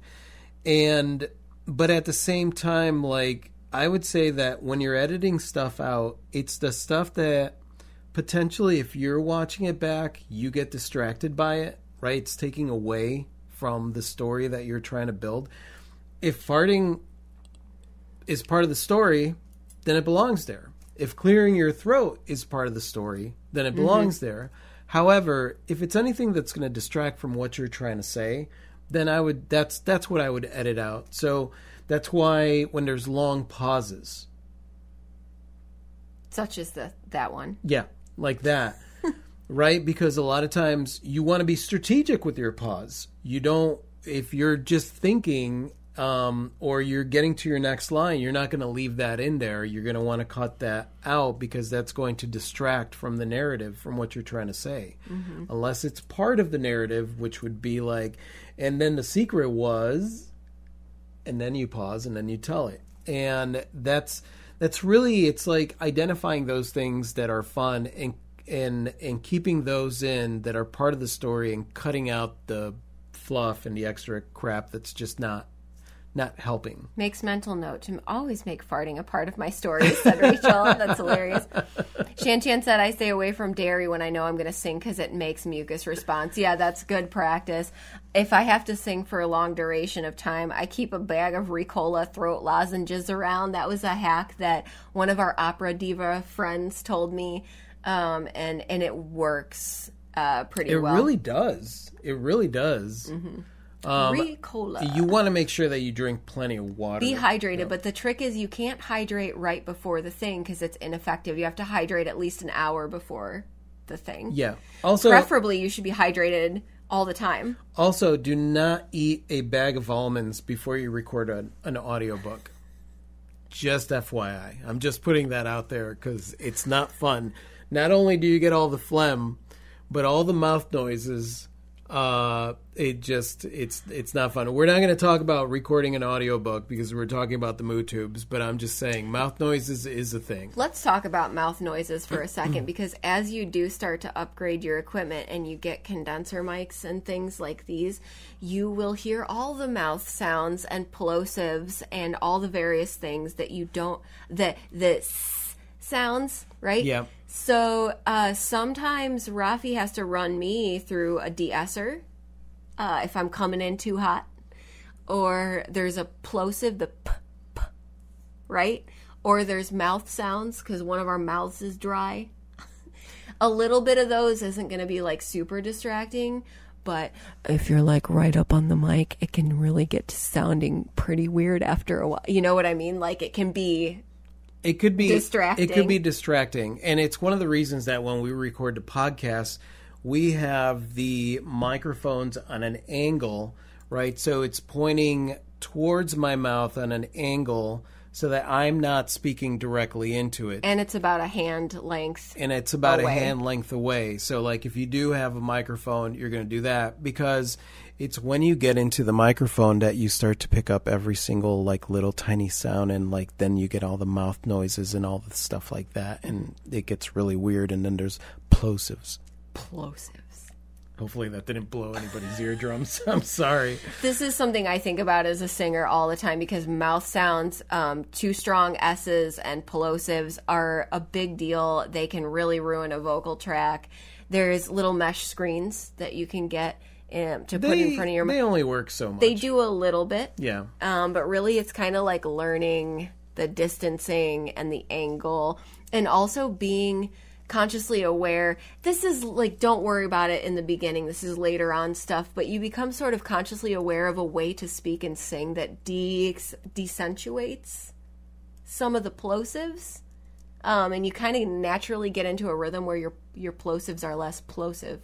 and but at the same time like i would say that when you're editing stuff out it's the stuff that potentially if you're watching it back you get distracted by it right? It's taking away from the story that you're trying to build. If farting is part of the story then it belongs there. If clearing your throat is part of the story then it mm-hmm. belongs there. However if it's anything that's going to distract from what you're trying to say then i would that's that's what i would edit out so that's why when there's long pauses Such as the that one. yeah, like that. *laughs* right? Because a lot of times you want to be strategic with your pause. You don't, if you're just thinking um, or you're getting to your next line, you're not going to leave that in there. You're going to want to cut that out because that's going to distract from the narrative, from what you're trying to say. Unless it's part of the narrative, which would be like, and then the secret was, and then you pause and then you tell it. And that's that's really it's like identifying those things that are fun and and and keeping those in that are part of the story and cutting out the fluff and the extra crap that's just not not helping Makes mental note to always make farting a part of my story, said *laughs* Rachel. That's hilarious. Shantian said, I stay away from dairy when I know I'm going to sing because it makes mucus response. Yeah, that's good practice. If I have to sing for a long duration of time, I keep a bag of Ricola throat lozenges around. That was a hack that one of our opera diva friends told me, um, and, and it works uh, pretty it well. It really does it really does Um, Ricola. you want to make sure that you drink plenty of water Be hydrated, but the trick is you can't hydrate right before the thing because it's ineffective. You have to hydrate at least an hour before the thing. yeah also Preferably, you should be hydrated all the time. Also, do not eat a bag of almonds before you record an, an audiobook. Just FYI. I'm just putting that out there because it's not fun. Not only do you get all the phlegm, but all the mouth noises. Uh, it just it's it's not fun. We're not going to talk about recording an audiobook because we're talking about the moo tubes. But I'm just saying, mouth noises is a thing. Let's talk about mouth noises for a *clears throat* second because as you do start to upgrade your equipment and you get condenser mics and things like these, you will hear all the mouth sounds and plosives and all the various things that you don't that the sounds, right? Yeah. So uh, sometimes Rafi has to run me through a de-esser uh, if I'm coming in too hot, or there's a plosive, the p, p right? Or there's mouth sounds because one of our mouths is dry. *laughs* a little bit of those isn't going to be like super distracting, but if you're like right up on the mic, it can really get to sounding pretty weird after a while. You know what I mean? Like it can be It could be Distracting. It could be distracting, and it's one of the reasons that when we record the podcast, we have the microphones on an angle, right? So it's pointing towards my mouth on an angle so that I'm not speaking directly into it. And it's about a hand length. and it's about away. a hand length away. So, like, if you do have a microphone, you're going to do that because it's when you get into the microphone that you start to pick up every single like little tiny sound, and like then you get all the mouth noises and all the stuff like that, and it gets really weird. And then there's plosives. Plosives. Hopefully, that didn't blow anybody's eardrums. *laughs* I'm sorry. This is something I think about as a singer all the time because mouth sounds, um, too strong S's and plosives are a big deal. They can really ruin a vocal track. There's little mesh screens that you can get um, to put in front of your mouth. they only work so much. They do a little bit, Yeah. um, but really it's kind of like learning the distancing and the angle and also being consciously aware this is like don't worry about it in the beginning this is later on stuff but you become sort of consciously aware of a way to speak and sing that de- decentuates some of the plosives um, and you kind of naturally get into a rhythm where your your plosives are less plosive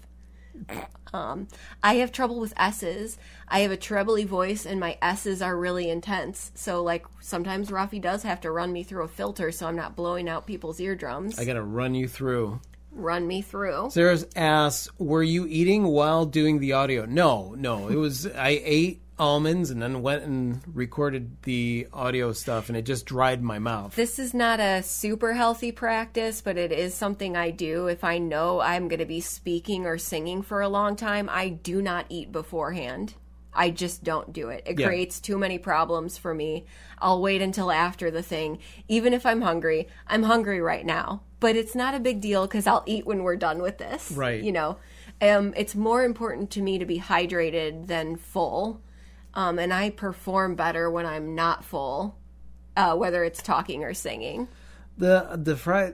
*coughs* um, I have trouble with S's. I have a trebly voice, and my S's are really intense. So, like, sometimes Rafi does have to run me through a filter so I'm not blowing out people's eardrums. I got to run you through. run me through. Sarah's asks, "Were you eating while doing the audio?" No, no. It was I ate almonds and then went and recorded the audio stuff, and it just dried my mouth. This is not a super healthy practice, but it is something I do. If I know I'm going to be speaking or singing for a long time, I do not eat beforehand. I just don't do it. It Yeah. creates too many problems for me. I'll wait until after the thing. Even if I'm hungry, I'm hungry right now. But it's not a big deal because I'll eat when we're done with this. Right. You know, um, it's more important to me to be hydrated than full. Um, and I perform better when I'm not full, uh, whether it's talking or singing. The the fry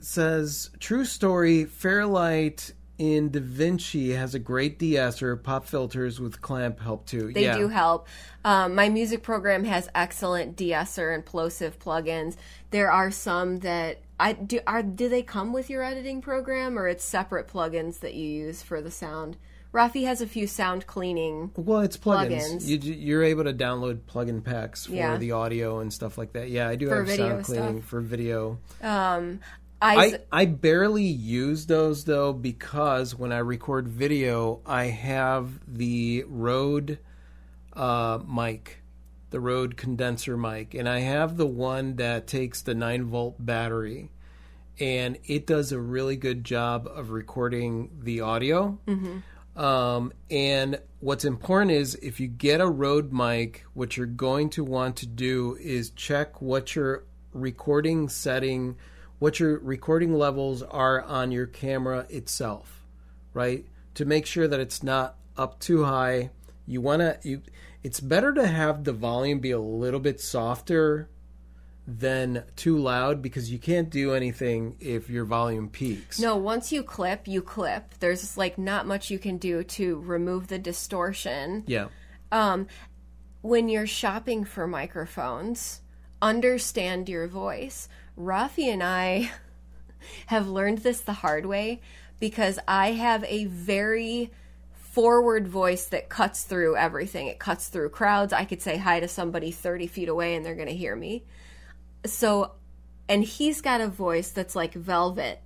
says true story. Fairlight in Da Vinci has a great de-esser. Pop filters with clamp help too. They yeah. do help. Um, my music program has excellent de-esser and plosive plugins. There are some that I do. Are do they come with your editing program, or it's separate plugins that you use for the sound? Rafi has a few sound cleaning. Well, it's plugins. Plugins. You, you're able to download plugin packs for Yeah. the audio and stuff like that. Yeah, I do For have sound cleaning stuff. for video. I, I, I barely use those though because when I record video, I have the Rode uh, mic, the Rode condenser mic, and I have the one that takes the 9 volt battery. And it does a really good job of recording the audio. Um, and what's important is if you get a Rode mic, what you're going to want to do is check what your recording setting, what your recording levels are on your camera itself, right? To make sure that it's not up too high. You want to you it's better to have the volume be a little bit softer than too loud because you can't do anything if your volume peaks. no. Once you clip, you clip. There's like not much you can do to remove the distortion. Yeah. Um, when you're shopping for microphones, understand your voice. Rafi and I *laughs* have learned this the hard way because I have a very forward voice that cuts through everything. It cuts through crowds. I could say hi to somebody 30 feet away and they're going to hear me. So, and he's got a voice that's like velvet.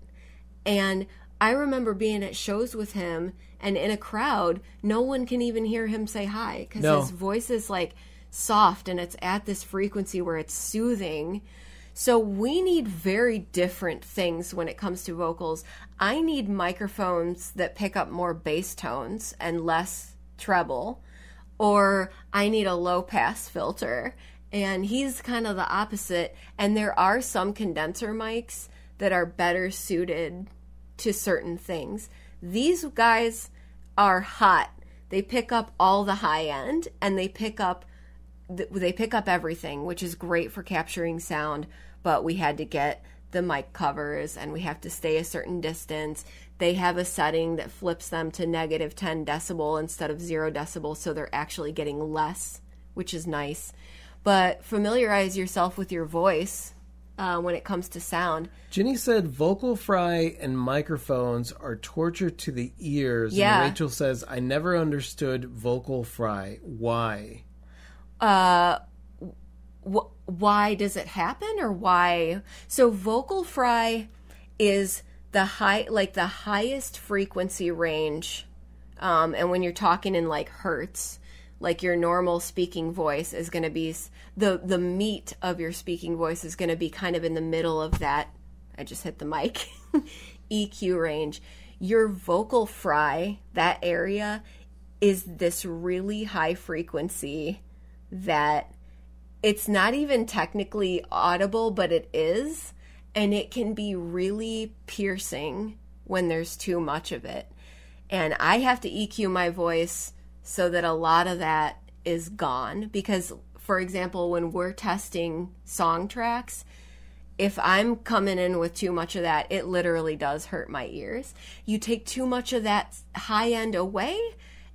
And I remember being at shows with him and in a crowd, no one can even hear him say hi because No. his voice is like soft and it's at this frequency where it's soothing. So we need very different things when it comes to vocals. I need microphones that pick up more bass tones and less treble, or I need a low pass filter. And he's kind of the opposite. And there are some condenser mics that are better suited to certain things. These guys are hot. They pick up all the high end and they pick up they pick up everything, which is great for capturing sound, but we had to get the mic covers and we have to stay a certain distance. They have a setting that flips them to negative 10 decibel instead of 0 decibel, so they're actually getting less, which is nice. But familiarize yourself with your voice uh, when it comes to sound. Jenny said vocal fry and microphones are torture to the ears. Yeah. And Rachel says, I never understood vocal fry. Why? Wh- why does it happen or why? So vocal fry is the high, like the highest frequency range. Um, and when you're talking in like hertz, like your normal speaking voice is going to be the the meat of your speaking voice is going to be kind of in the middle of that. I just hit the mic. *laughs* EQ range. Your vocal fry, that area, is this really high frequency that it's not even technically audible, but it is. And it can be really piercing when there's too much of it. And I have to EQ my voice so that a lot of that is gone. Because, for example, when we're testing song tracks, if I'm coming in with too much of that, it literally does hurt my ears. You take too much of that high end away,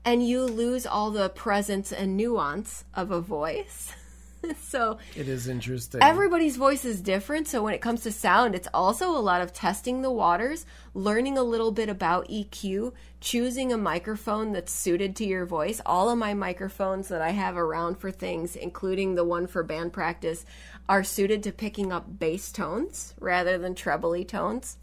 and you lose all the presence and nuance of a voice. *laughs* *laughs* so It is interesting. everybody's voice is different. So when it comes to sound, it's also a lot of testing the waters, learning a little bit about EQ, choosing a microphone that's suited to your voice. All of my microphones that I have around for things, including the one for band practice, are suited to picking up bass tones rather than trebly tones.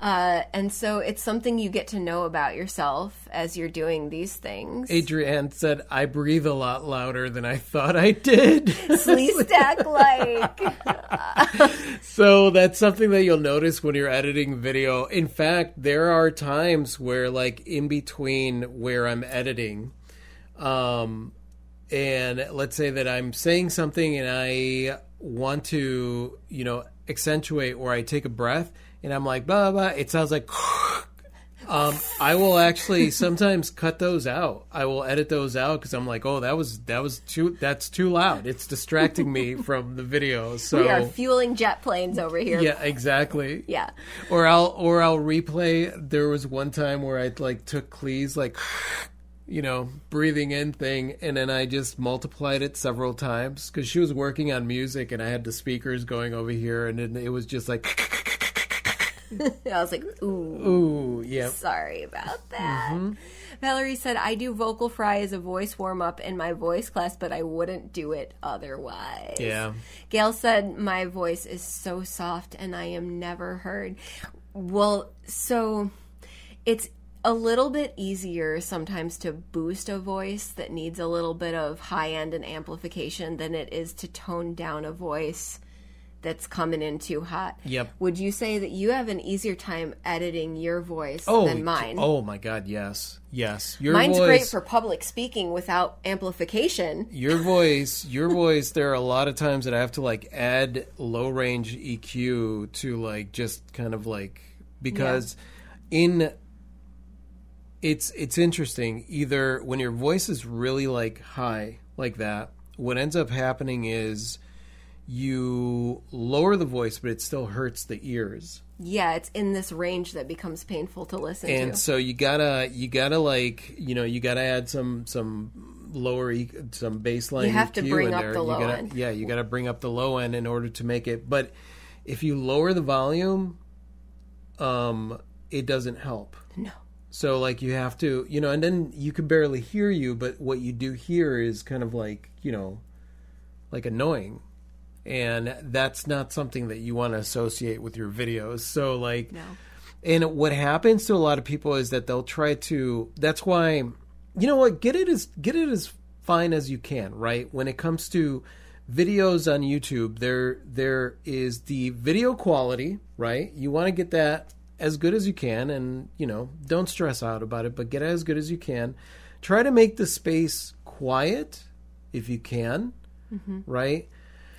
Uh, and so it's something you get to know about yourself as you're doing these things. Adrienne said, I breathe a lot louder than I thought I did. *laughs* Slee stack like. *laughs* so that's something that you'll notice when you're editing video. In fact, there are times where, like, in between where I'm editing, um, and let's say that I'm saying something and I want to, you know, accentuate or I take a breath and I'm like, blah, blah, blah, it sounds like. *laughs* Um, I will actually *laughs* sometimes cut those out. I will edit those out because I'm like, oh, that was that was too that's too loud. It's distracting me *laughs* from the video. So We are fueling jet planes over here. yeah, exactly. Yeah. Or I'll or I'll replay. There was one time where I like took Klee's like, *sighs* you know, breathing in thing, and then I just multiplied it several times because she was working on music, and I had the speakers going over here, and then it was just like, *laughs* I was like, ooh, ooh, yeah. sorry about that. Mm-hmm. Valerie said, I do vocal fry as a voice warm up in my voice class, but I wouldn't do it otherwise. Yeah. Gail said, My voice is so soft and I am never heard. Well, so it's a little bit easier sometimes to boost a voice that needs a little bit of high end and amplification than it is to tone down a voice that's coming in too hot. Yep. Would you say that you have an easier time editing your voice Oh, than mine? oh my God, yes, yes. Your Mine's voice, great for public speaking without amplification. your voice your voice there are a lot of times that i have to like add low range eq to like just kind of like because in it's it's interesting either when your voice is really like high like that what ends up happening is you lower the voice but it still hurts the ears Yeah, it's in this range that becomes painful to listen and to. so you gotta you gotta like you know you gotta add some some lower e- some baseline You have to bring up there. the low gotta- end. yeah you gotta bring up the low end in order to make it but if you lower the volume um it doesn't help No. so like you have to you know and then you can barely hear you but what you do hear is kind of like you know like annoying and that's not something that you want to associate with your videos so like No. and what happens to a lot of people is that they'll try to. That's why, you know what? Get it as get it as fine as you can, right? When it comes to videos on YouTube, there there is the video quality, right? You want to get that as good as you can, and you know, don't stress out about it, but get it as good as you can. Try to make the space quiet if you can, mm-hmm. right?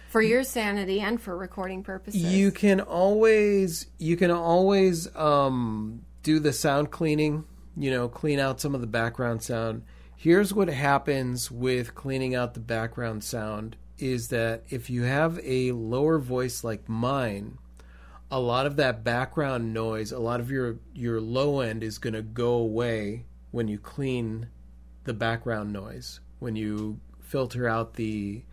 For your sanity and for recording purposes. You can always you can always um, do the sound cleaning. You know, clean out some of the background sound. Here's what happens with cleaning out the background sound is that if you have a lower voice like mine, a lot of that background noise, a lot of your your low end is going to go away when you clean the background noise, when you filter out the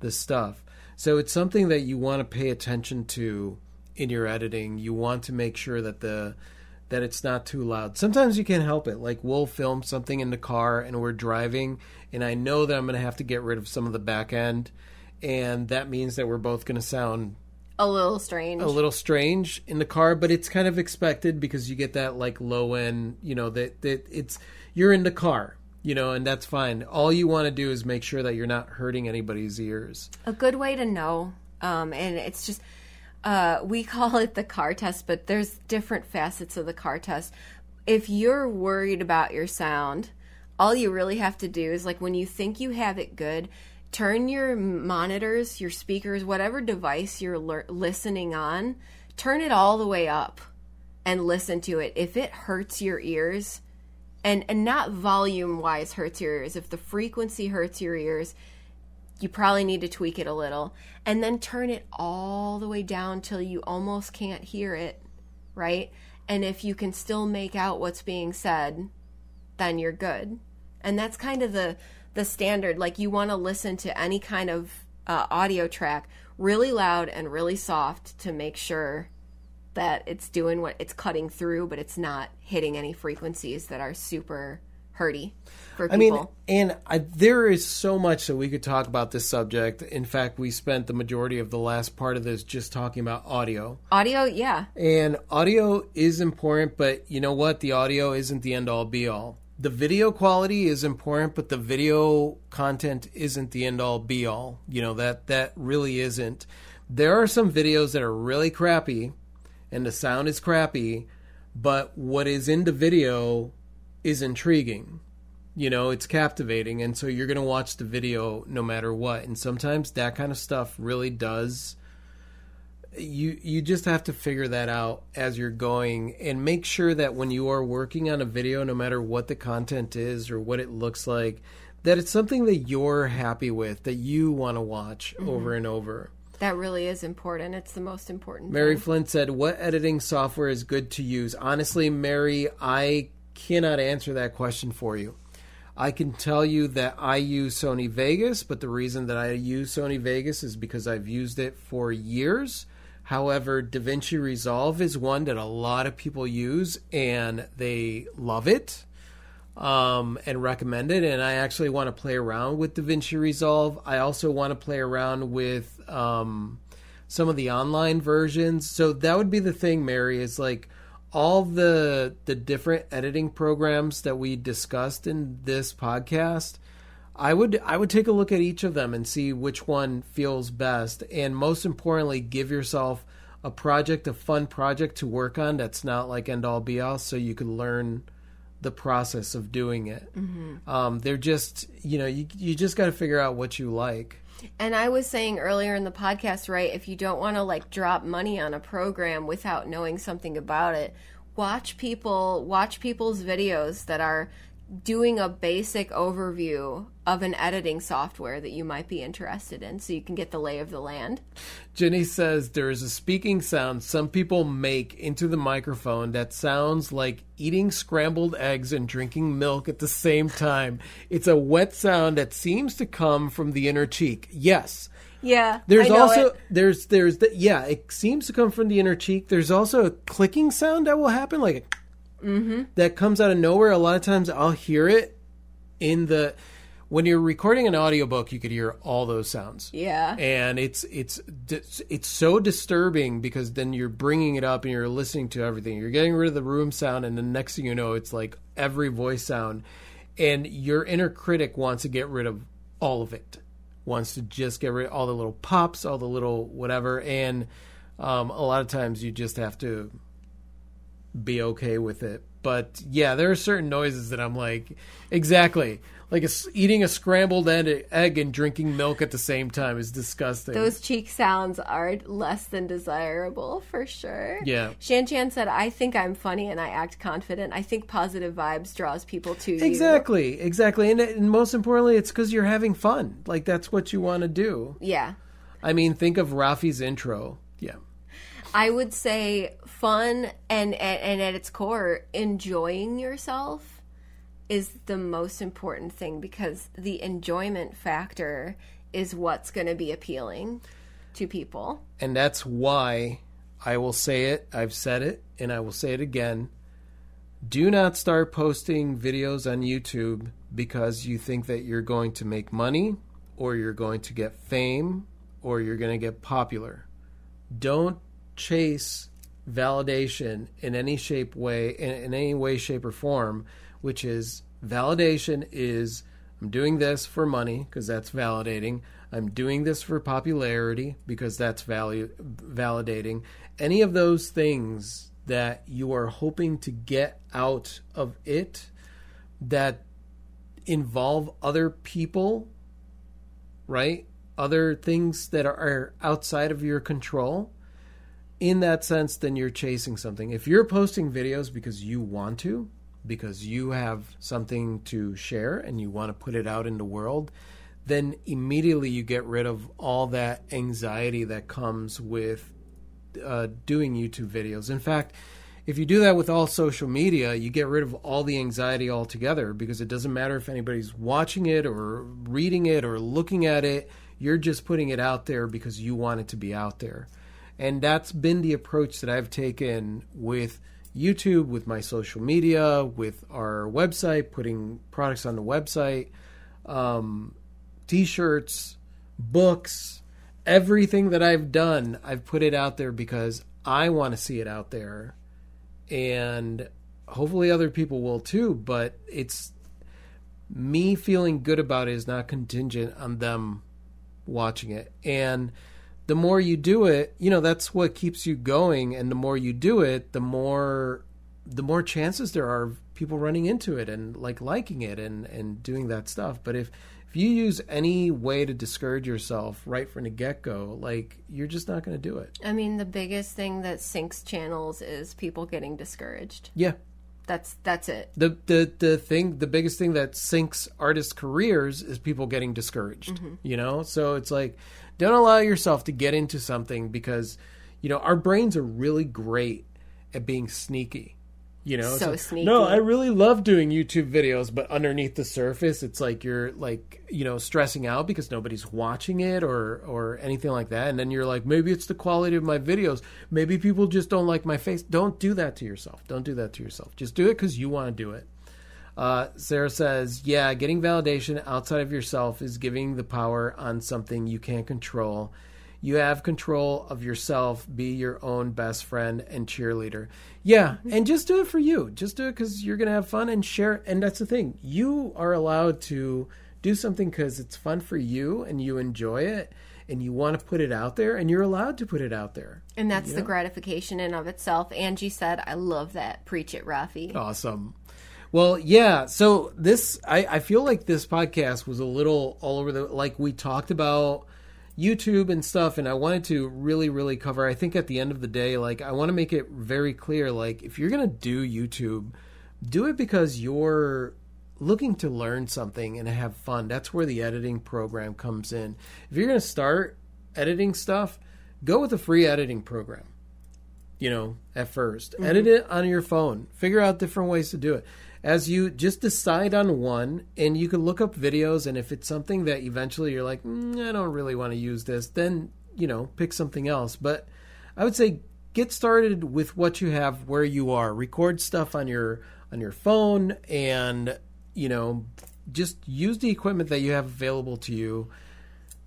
the stuff. So it's something that you want to pay attention to in your editing. You want to make sure that the that it's not too loud. Sometimes you can't help it. Like we'll film something in the car and we're driving and I know that I'm going to have to get rid of some of the back end and that means that we're both going to sound A little strange. a little strange in the car, but it's kind of expected because you get that like low end, you know, that that it's you're in the car, you know, and that's fine. All you want to do is make sure that you're not hurting anybody's ears. a good way to know um, and it's just uh, we *laughs* call it the car test but there's different facets of the car test if you're worried about your sound all you really have to do is like when you think you have it good turn your monitors your speakers whatever device you're lear- listening on turn it all the way up and listen to it if it hurts your ears and and not volume wise hurts your ears. If the frequency hurts your ears you probably need to tweak it a little. And then turn it all the way down till you almost can't hear it right? And if you can still make out what's being said then you're good. And that's kind of the the standard. Like you want to listen to any kind of uh, audio track really loud and really soft to make sure that it's doing what it's cutting through but it's not hitting any frequencies that are super hurty for people I mean, and I, there is so much that we could talk about this subject. In fact, we spent the majority of the last part of this just talking about audio. audio yeah And audio is important, but you know what? The audio isn't the end all be all. The video quality is important, but the video content isn't the end all be all. You know, that that really isn't. There are some videos that are really crappy and the sound is crappy, but what is in the video is intriguing. You know, it's captivating and so you're going to watch the video no matter what. And sometimes that kind of stuff really does you you just have to figure that out as you're going and make sure that when you are working on a video no matter what the content is or what it looks like that it's something that you're happy with that you want to watch mm-hmm. over and over That really is important. It's the most important. Mary thing. Flint said, "What editing software is good to use?" Honestly, Mary, I cannot answer that question for you. I can tell you that I use Sony Vegas, but the reason that I use Sony Vegas is because I've used it for years. However, DaVinci Resolve is one that a lot of people use and they love it um, and recommend it. And I actually want to play around with DaVinci Resolve. I also want to play around with um, some of the online versions. So that would be the thing, Mary, is like all the the different editing programs that we discussed in this podcast. I would I would take a look at each of them and see which one feels best, and most importantly, give yourself a project, a fun project to work on that's not like end all be all, so you can learn the process of doing it. Um, they're just you know you you just got to figure out what you like. And I was saying earlier in the podcast, right? If you don't want to like drop money on a program without knowing something about it, watch people watch people's videos that are doing a basic overview of an editing software that you might be interested in so you can get the lay of the land. Jenny says there is a speaking sound some people make into the microphone that sounds like eating scrambled eggs and drinking milk at the same time. It's a wet sound that seems to come from the inner cheek. Yes. Yeah. There's also it. there's there's the yeah, it seems to come from the inner cheek. There's also a clicking sound that will happen like a Mm-hmm. that comes out of nowhere. A lot of times I'll hear it in the when you're recording an audiobook, you could hear all those sounds Yeah. and it's it's it's so disturbing because then you're bringing it up and you're listening to everything you're getting rid of the room sound and the next thing you know it's like every voice sound and your inner critic wants to get rid of all of it wants to just get rid of all the little pops all the little whatever and um, a lot of times you just have to be okay with it but yeah there are certain noises that i'm like exactly like a eating a scrambled egg, egg and drinking milk at the same time is disgusting Those cheek sounds are less than desirable for sure. Yeah. Shan Chan said, I think I'm funny and I act confident. I think positive vibes draws people to you. exactly exactly and, and most importantly it's because you're having fun like that's what you want to do Yeah. i mean think of rafi's intro yeah I would say fun and, and and at its core, enjoying yourself is the most important thing because the enjoyment factor is what's going to be appealing to people. and that's why i will say it i've said it and i will say it again do not start posting videos on youtube because you think that you're going to make money or you're going to get fame or you're going to get popular. Don't chase validation in any shape way in, in any way shape or form which is validation is i'm doing this for money because that's validating. I'm doing this for popularity because that's value validating. Any of those things that you are hoping to get out of it that involve other people right? Other things that are outside of your control in that sense, then you're chasing something. If you're posting videos because you want to, because you have something to share and you want to put it out in the world, then immediately you get rid of all that anxiety that comes with uh, doing YouTube videos. In fact, if you do that with all social media, you get rid of all the anxiety altogether because it doesn't matter if anybody's watching it or reading it or looking at it. You're just putting it out there because you want it to be out there. And that's been the approach that I've taken with YouTube, with my social media, with our website, putting products on the website, um, t shirts, books, everything that I've done, I've put it out there because I want to see it out there. And hopefully other people will too, but it's me feeling good about it is not contingent on them watching it. And the more you do it, you know, that's what keeps you going. And the more you do it, the more the more chances there are of people running into it and like liking it and and doing that stuff. But if if you use any way to discourage yourself right from the get go, like you're just not going to do it. I mean, the biggest thing that sinks channels is people getting discouraged. Yeah. That's that's it. The the the thing the biggest thing that sinks artists' careers is people getting discouraged. Mm-hmm. You know? So it's like don't allow yourself to get into something because you know, our brains are really great at being sneaky. You know, So sneaky. No, I really love doing YouTube videos, but underneath the surface, it's like you're like you know stressing out because nobody's watching it or or anything like that, and then you're like, maybe it's the quality of my videos. Maybe people just don't like my face. Don't do that to yourself. Don't do that to yourself. Just do it because you want to do it. Uh, Sarah says, yeah, getting validation outside of yourself is giving the power on something you can't control. You have control of yourself. Be your own best friend and cheerleader. Yeah, and just do it for you. Just do it because you're going to have fun and share. And that's the thing. You are allowed to do something because it's fun for you and you enjoy it and you want to put it out there and you're allowed to put it out there. And that's the gratification in of itself. Angie said, I love that. Preach it, Rafi. Awesome. Well, yeah. So this, I, I feel like this podcast was a little all over the. Like we talked about YouTube and stuff, and I wanted to really, really cover. I think at the end of the day, like I want to make it very clear. Like if you're gonna do YouTube, do it because you're looking to learn something and have fun. That's where the editing program comes in. If you're gonna start editing stuff, go with a free editing program you know, at 1st mm-hmm. Edit it on your phone. Figure out different ways to do it. As you just decide on one, and you can look up videos, and if it's something that eventually you're like, mm, I don't really want to use this, then, you know, pick something else. But I would say get started with what you have where you are. Record stuff on your on your phone and, you know, just use the equipment that you have available to you.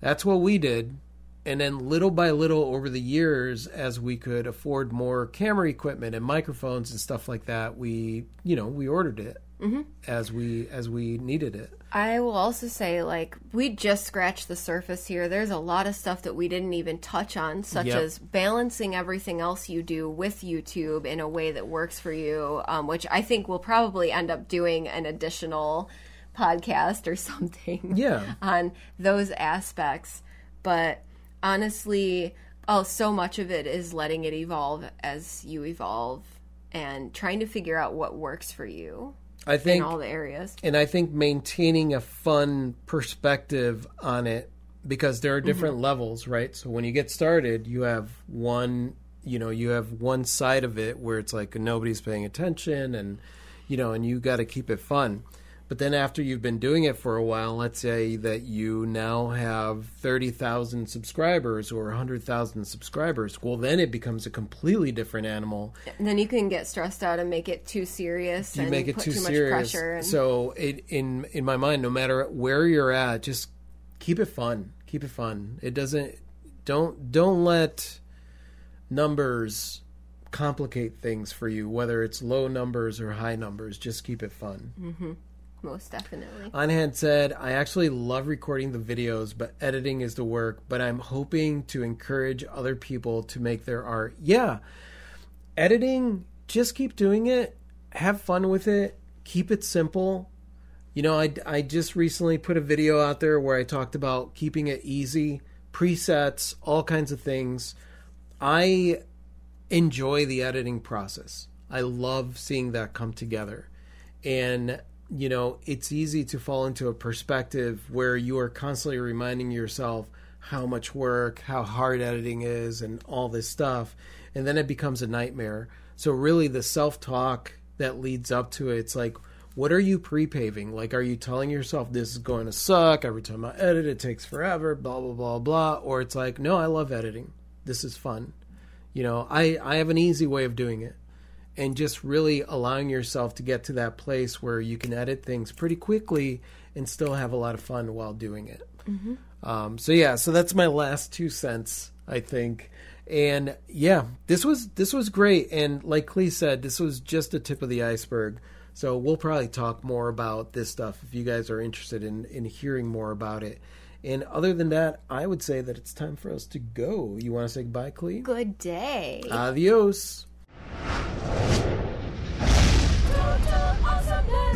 That's what we did and then little by little over the years as we could afford more camera equipment and microphones and stuff like that we you know we ordered it Mm-hmm. as we as we needed it I will also say, like, we just scratched the surface here. There's a lot of stuff that we didn't even touch on, such Yep. as balancing everything else you do with YouTube in a way that works for you, um, which I think we'll probably end up doing an additional podcast or *laughs* something Yeah. on those aspects. But honestly, oh, so much of it is letting it evolve as you evolve and trying to figure out what works for you i in think all the areas. and i think maintaining a fun perspective on it because there are mm-hmm. different levels right? So when you get started you have one you know you have one side of it where it's like nobody's paying attention and you know and you got to keep it fun but then after you've been doing it for a while let's say that you now have 30,000 subscribers or 100,000 subscribers well then it becomes a completely different animal And then you can get stressed out and make it too serious you and make it too, too, serious. much pressure. And, So it, in in my mind, no matter where you're at, just keep it fun. Keep it fun. It doesn't don't don't let numbers complicate things for you, whether it's low numbers or high numbers. Just keep it fun. Mm-hmm. Most definitely. Anhan said, I actually love recording the videos, but editing is the work. But I'm hoping to encourage other people to make their art. Yeah, editing, just keep doing it. Have fun with it. Keep it simple. You know, I, I just recently put a video out there where I talked about keeping it easy, presets, all kinds of things. I enjoy the editing process. I love seeing that come together. And, you know, it's easy to fall into a perspective where you are constantly reminding yourself how much work, how hard editing is, and all this stuff. And then it becomes a nightmare. So, really, the self talk that leads up to it, it's like, what are you pre-paving? Like, are you telling yourself this is going to suck every time I edit? It takes forever, blah blah blah blah, or it's like, no, I love editing. This is fun. You know, I I have an easy way of doing it, and just really allowing yourself to get to that place where you can edit things pretty quickly and still have a lot of fun while doing it. Um, so yeah, so that's my last two cents, I think. And yeah, this was this was great. And like Klee said, this was just the tip of the iceberg. So we'll probably talk more about this stuff if you guys are interested in in hearing more about it. And other than that, I would say that it's time for us to go. You want to say goodbye, Klee? Good day. Adios. Total awesomeness!